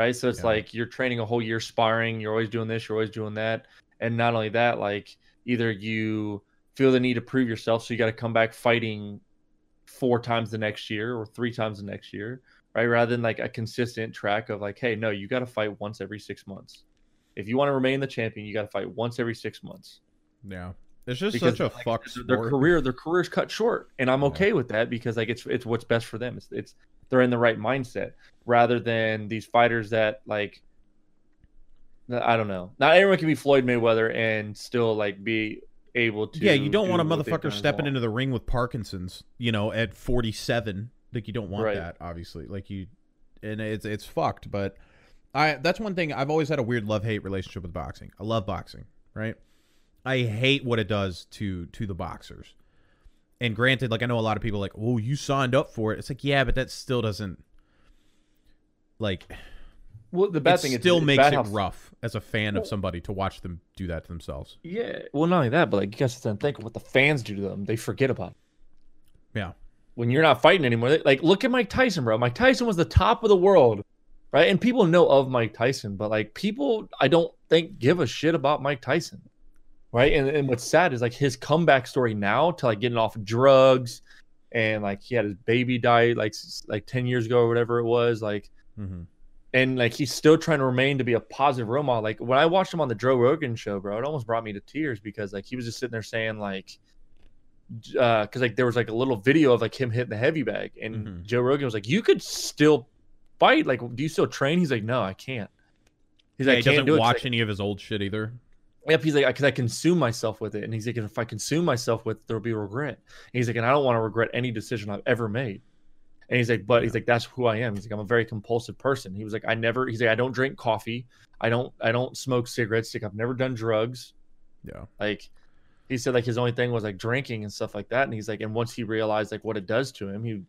Right? So it's Yeah. like you're training a whole year sparring, you're always doing this, you're always doing that. And not only that, like either you feel the need to prove yourself, so you got to come back fighting four times the next year or three times the next year, right? Rather than like a consistent track of like, hey, no, you got to fight once every six months. If you want to remain the champion, you got to fight once every six months. yeah. It's just Because, such a like, fuck their sport. career, their career's cut short, and I'm Yeah. okay with that because like it's it's what's best for them. It's it's they're in the right mindset rather than these fighters that like I don't know. Not everyone can be Floyd Mayweather and still like be able to. Yeah, you don't want a do what they've motherfucker stepping into the ring with Parkinson's, you know, at 47. Like you don't want Right. that, obviously. Like you and it's it's fucked, but I that's one thing I've always had a weird love-hate relationship with boxing. I love boxing, right? I hate what it does to to the boxers. And granted, like I know a lot of people are like, "Oh, you signed up for it." It's like, "Yeah, but that still doesn't like Well, the bad it thing is still it's makes it how- rough as a fan of somebody to watch them do that to themselves." Yeah. Well, not only that, but like you guys sit there and think of what the fans do to them. They forget about. It. Yeah. When you're not fighting anymore, they- like look at Mike Tyson, bro. Mike Tyson was the top of the world, right? And people know of Mike Tyson, but like people, I don't think give a shit about Mike Tyson, right? And and what's sad is like his comeback story now to like getting off drugs, and like he had his baby die like like ten years ago or whatever it was, like Mhm. and like he's still trying to remain to be a positive role model. Like when I watched him on the Joe Rogan show, bro, it almost brought me to tears because like he was just sitting there saying like, uh, because like there was like a little video of like him hitting the heavy bag, and Mhm. Joe Rogan was like, "You could still fight. Like, do you still train?" He's like, "No, I can't." He's Yeah, like, he "I doesn't do watch any of his old shit either. Yep, he's like, because I consume myself with it, and he's like, if I consume myself with, it, there'll be regret. And he's like, and I don't want to regret any decision I've ever made. And he's like, but he's like, that's who I am. He's like, I'm a very compulsive person. He was like, I never. He's like, I don't drink coffee. I don't. I don't smoke cigarettes. Like, I've never done drugs. Yeah. Like, he said like his only thing was like drinking and stuff like that. And he's like, and once he realized like what it does to him, he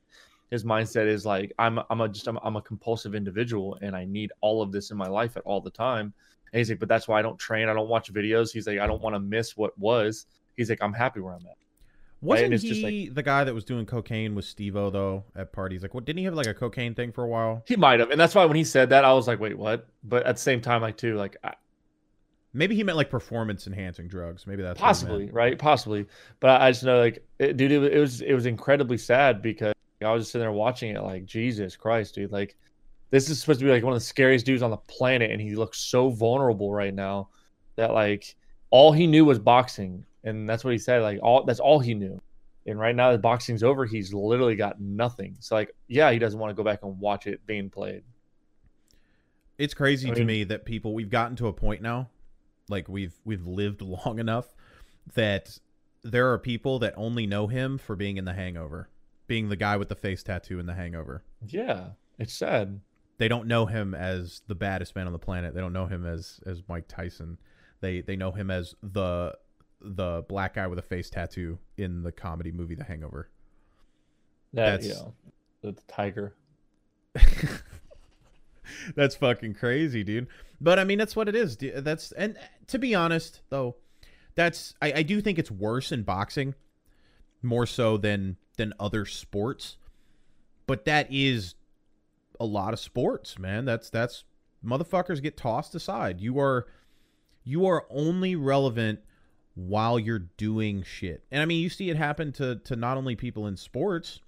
his mindset is like, I'm I'm a just I'm, I'm a compulsive individual, and I need all of this in my life at all the time. And he's like, but that's why I don't train. I don't watch videos. He's like, I don't want to miss what was. He's like, I'm happy where I'm at. Wasn't he just the guy that was doing cocaine with Steve-O though at parties? Like, what didn't he have like a cocaine thing for a while? He might have, and that's why when he said that, I was like, wait, what? But at the same time, like too, like I, Maybe he meant like performance enhancing drugs. Maybe that's possibly right, possibly. But I, I just know, like, it, dude, it, it was it was incredibly sad because I was just sitting there watching it, like, Jesus Christ, dude, like. This is supposed to be like one of the scariest dudes on the planet, and he looks so vulnerable right now that like all he knew was boxing, and that's what he said. Like all that's all he knew. And right now that boxing's over, he's literally got nothing. So like, yeah, he doesn't want to go back and watch it being played. It's crazy I to me that people we've gotten to a point now, like we've we've lived long enough that there are people that only know him for being in The Hangover, being the guy with the face tattoo in The Hangover. Yeah, it's sad. They don't know him as the baddest man on the planet. They don't know him as as Mike Tyson. They they know him as the the black guy with a face tattoo in the comedy movie The Hangover. That That's- you know, the, the tiger. That's fucking crazy, dude. But I mean, that's what it is. That's and to be honest, though, that's I, I do think it's worse in boxing, more so than than other sports. But that is a lot of sports, man. That's that's motherfuckers get tossed aside. You are you are only relevant while you're doing shit. And I mean, you see it happen to to not only people in sports,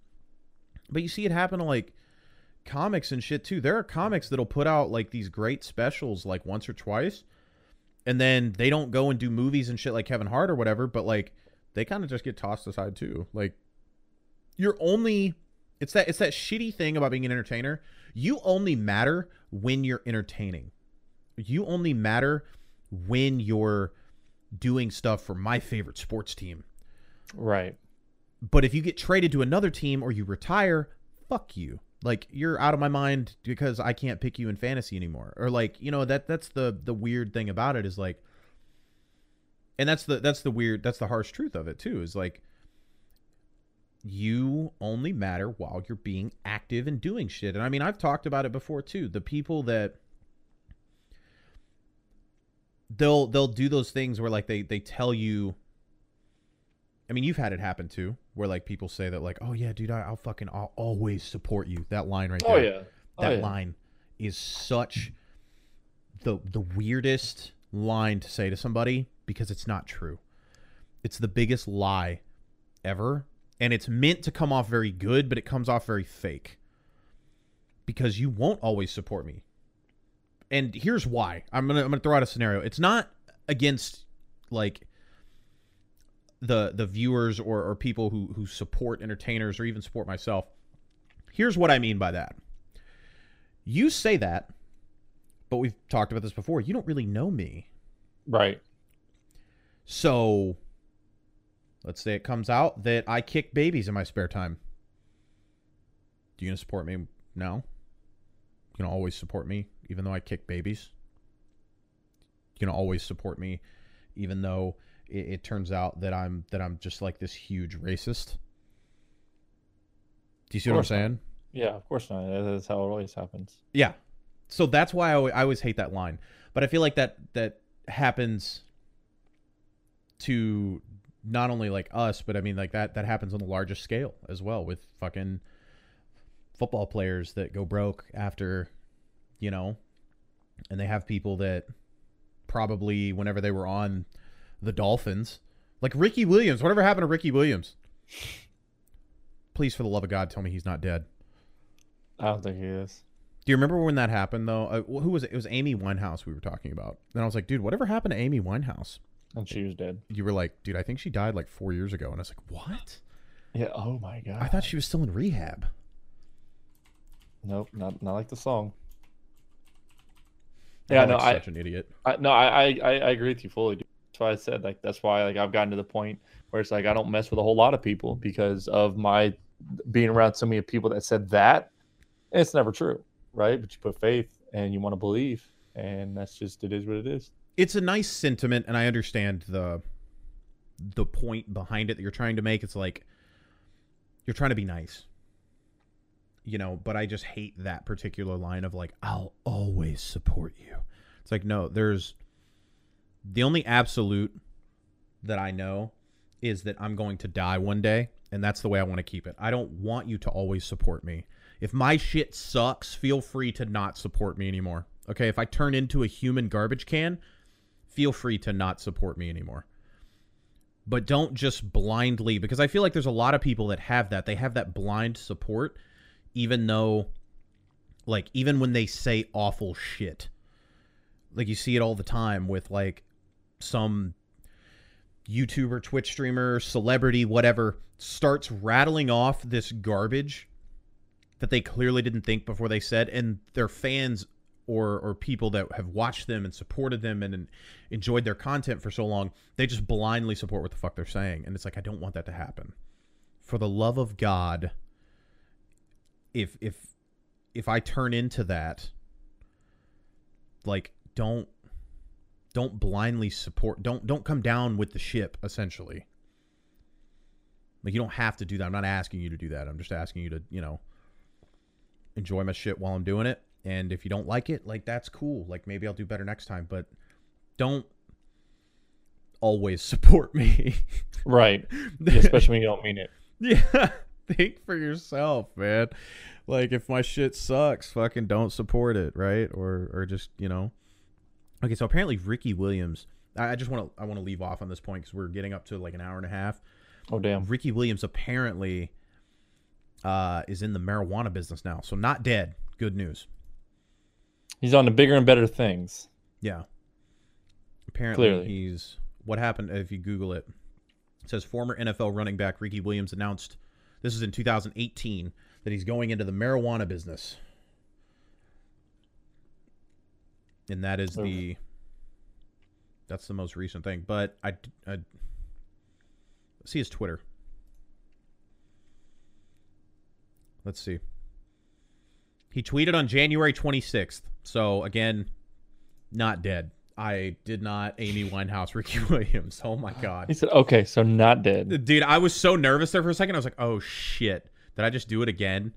but you see it happen to like comics and shit too. There are comics that'll put out like these great specials like once or twice, and then they don't go and do movies and shit like Kevin Hart or whatever. But like they kind of just get tossed aside too. Like you're only it's that it's that shitty thing about being an entertainer. You only matter when you're entertaining. You only matter when you're doing stuff for my favorite sports team. Right. But if you get traded to another team or you retire, fuck you. Like you're out of my mind because I can't pick you in fantasy anymore. Or like, you know, that that's the the weird thing about it is like and that's the that's the weird that's the harsh truth of it too is like you only matter while you're being active and doing shit. And I mean, I've talked about it before too. The people that they'll they'll do those things where like they they tell you I mean, you've had it happen too, where like people say that, like, "Oh yeah, dude, I, I'll fucking, I'll always support you." That line right Oh there, yeah. Oh, that yeah. That line is such the the weirdest line to say to somebody because it's not true. It's the biggest lie ever, and it's meant to come off very good, but it comes off very fake because you won't always support me. And here's why. I'm gonna I'm gonna throw out a scenario. It's not against like the the viewers or, or people who who support entertainers or even support myself. Here's what I mean by that. You say that, but we've talked about this before. You don't really know me. Right. So let's say it comes out that I kick babies in my spare time. Do you gonna support me now? You gonna always support me even though I kick babies? You gonna always support me even though it, it turns out that I'm that I'm just like this huge racist? Do you see what I'm course not. saying? Yeah, of course not. That's how it always happens. Yeah. So that's why I always, I always hate that line. But I feel like that that happens to not only like us, but I mean like that that happens on the largest scale as well with fucking football players that go broke after, you know, and they have people that probably whenever they were on the Dolphins, like Ricky Williams, whatever happened to Ricky Williams? Please, for the love of God, tell me he's not dead. I don't think he is. Do you remember when that happened though? Uh, who was it? It was Amy Winehouse we were talking about. And I was like, dude, whatever happened to Amy Winehouse? And she was dead. You were like, dude, I think she died like four years ago. And I was like, what? Yeah. Oh my god. I thought she was still in rehab. Nope. Not not like the song. Yeah. No. I, such an idiot. I no. I, I I I agree with you fully. Dude. That's why I said like that's why like I've gotten to the point where it's like I don't mess with a whole lot of people because of my being around so many people that said that. And it's never true, right? But you put faith and you want to believe, and that's just it is what it is. It's a nice sentiment, and I understand the the point behind it that you're trying to make. It's like you're trying to be nice, you know. But I just hate that particular line of like, "I'll always support you." It's like no, there's the only absolute that I know is that I'm going to die one day, and that's the way I want to keep it. I don't want you to always support me. If my shit sucks, feel free to not support me anymore. Okay, if I turn into a human garbage can, feel free to not support me anymore. But don't just blindly because I feel like there's a lot of people that have that. They have that blind support even though like even when they say awful shit. Like you see it all the time with like some YouTuber, Twitch streamer, celebrity, whatever, starts rattling off this garbage that they clearly didn't think before they said, and their fans or or people that have watched them and supported them and, and enjoyed their content for so long, they just blindly support what the fuck they're saying, and it's like I don't want that to happen. For the love of God, if if if I turn into that, like don't don't blindly support don't don't come down with the ship essentially. Like you don't have to do that. I'm not asking you to do that. I'm just asking you to you know enjoy my shit while i'm doing it and if you don't like it like that's cool like maybe i'll do better next time but don't always support me right especially when you don't mean it yeah think for yourself man like if my shit sucks fucking don't support it right or or just you know Okay, so apparently Ricky Williams. I, just want to I want to leave off on this point because we're getting up to like an hour and a half. Oh damn! Ricky Williams apparently uh, is in the marijuana business now, so not dead. Good news. He's on to bigger and better things. Yeah. Apparently, Clearly. he's what happened if you Google it. It says former NFL running back Ricky Williams announced this is in 2018 that he's going into the marijuana business. and that is the that's the most recent thing. But I, I see his Twitter. Let's see. He tweeted on January 26th. So again, not dead. I did not Amy Winehouse Ricky Williams. Oh my god. He said, "Okay, so not dead." Dude, I was so nervous there for a second. I was like, "Oh shit. Did I just do it again?"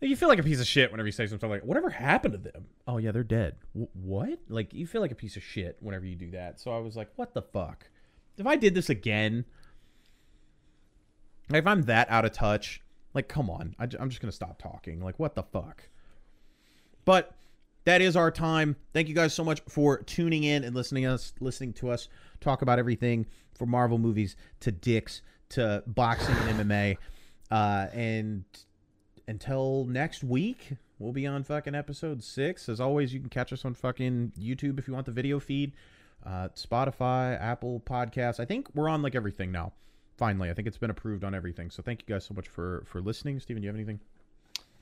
You feel like a piece of shit whenever you say something like, "Whatever happened to them?" Oh yeah, they're dead. W- what? Like you feel like a piece of shit whenever you do that. So I was like, "What the fuck?" If I did this again, if I'm that out of touch, like, come on, I, am just gonna stop talking. Like, what the fuck? But that is our time. Thank you guys so much for tuning in and listening us, listening to us talk about everything from Marvel movies to dicks to boxing and MMA. Uh, and until next week, we'll be on fucking episode six. As always, you can catch us on fucking YouTube if you want the video feed, uh, Spotify, Apple Podcasts. I think we're on like everything now. Finally, I think it's been approved on everything. So thank you guys so much for for listening. Steven, do you have anything?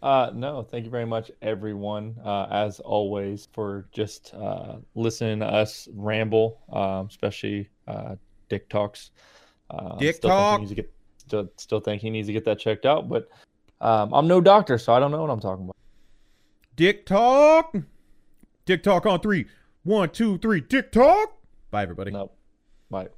Uh, no, thank you very much, everyone, uh, as always, for just uh, listening to us ramble, um, especially uh, Dick Talks. Uh, Dick still Talk. Think get, still, still think he needs to get that checked out, but um, I'm no doctor, so I don't know what I'm talking about. Dick talk. Dick talk on three. One, two, three. Dick talk. Bye, everybody. Nope. Bye.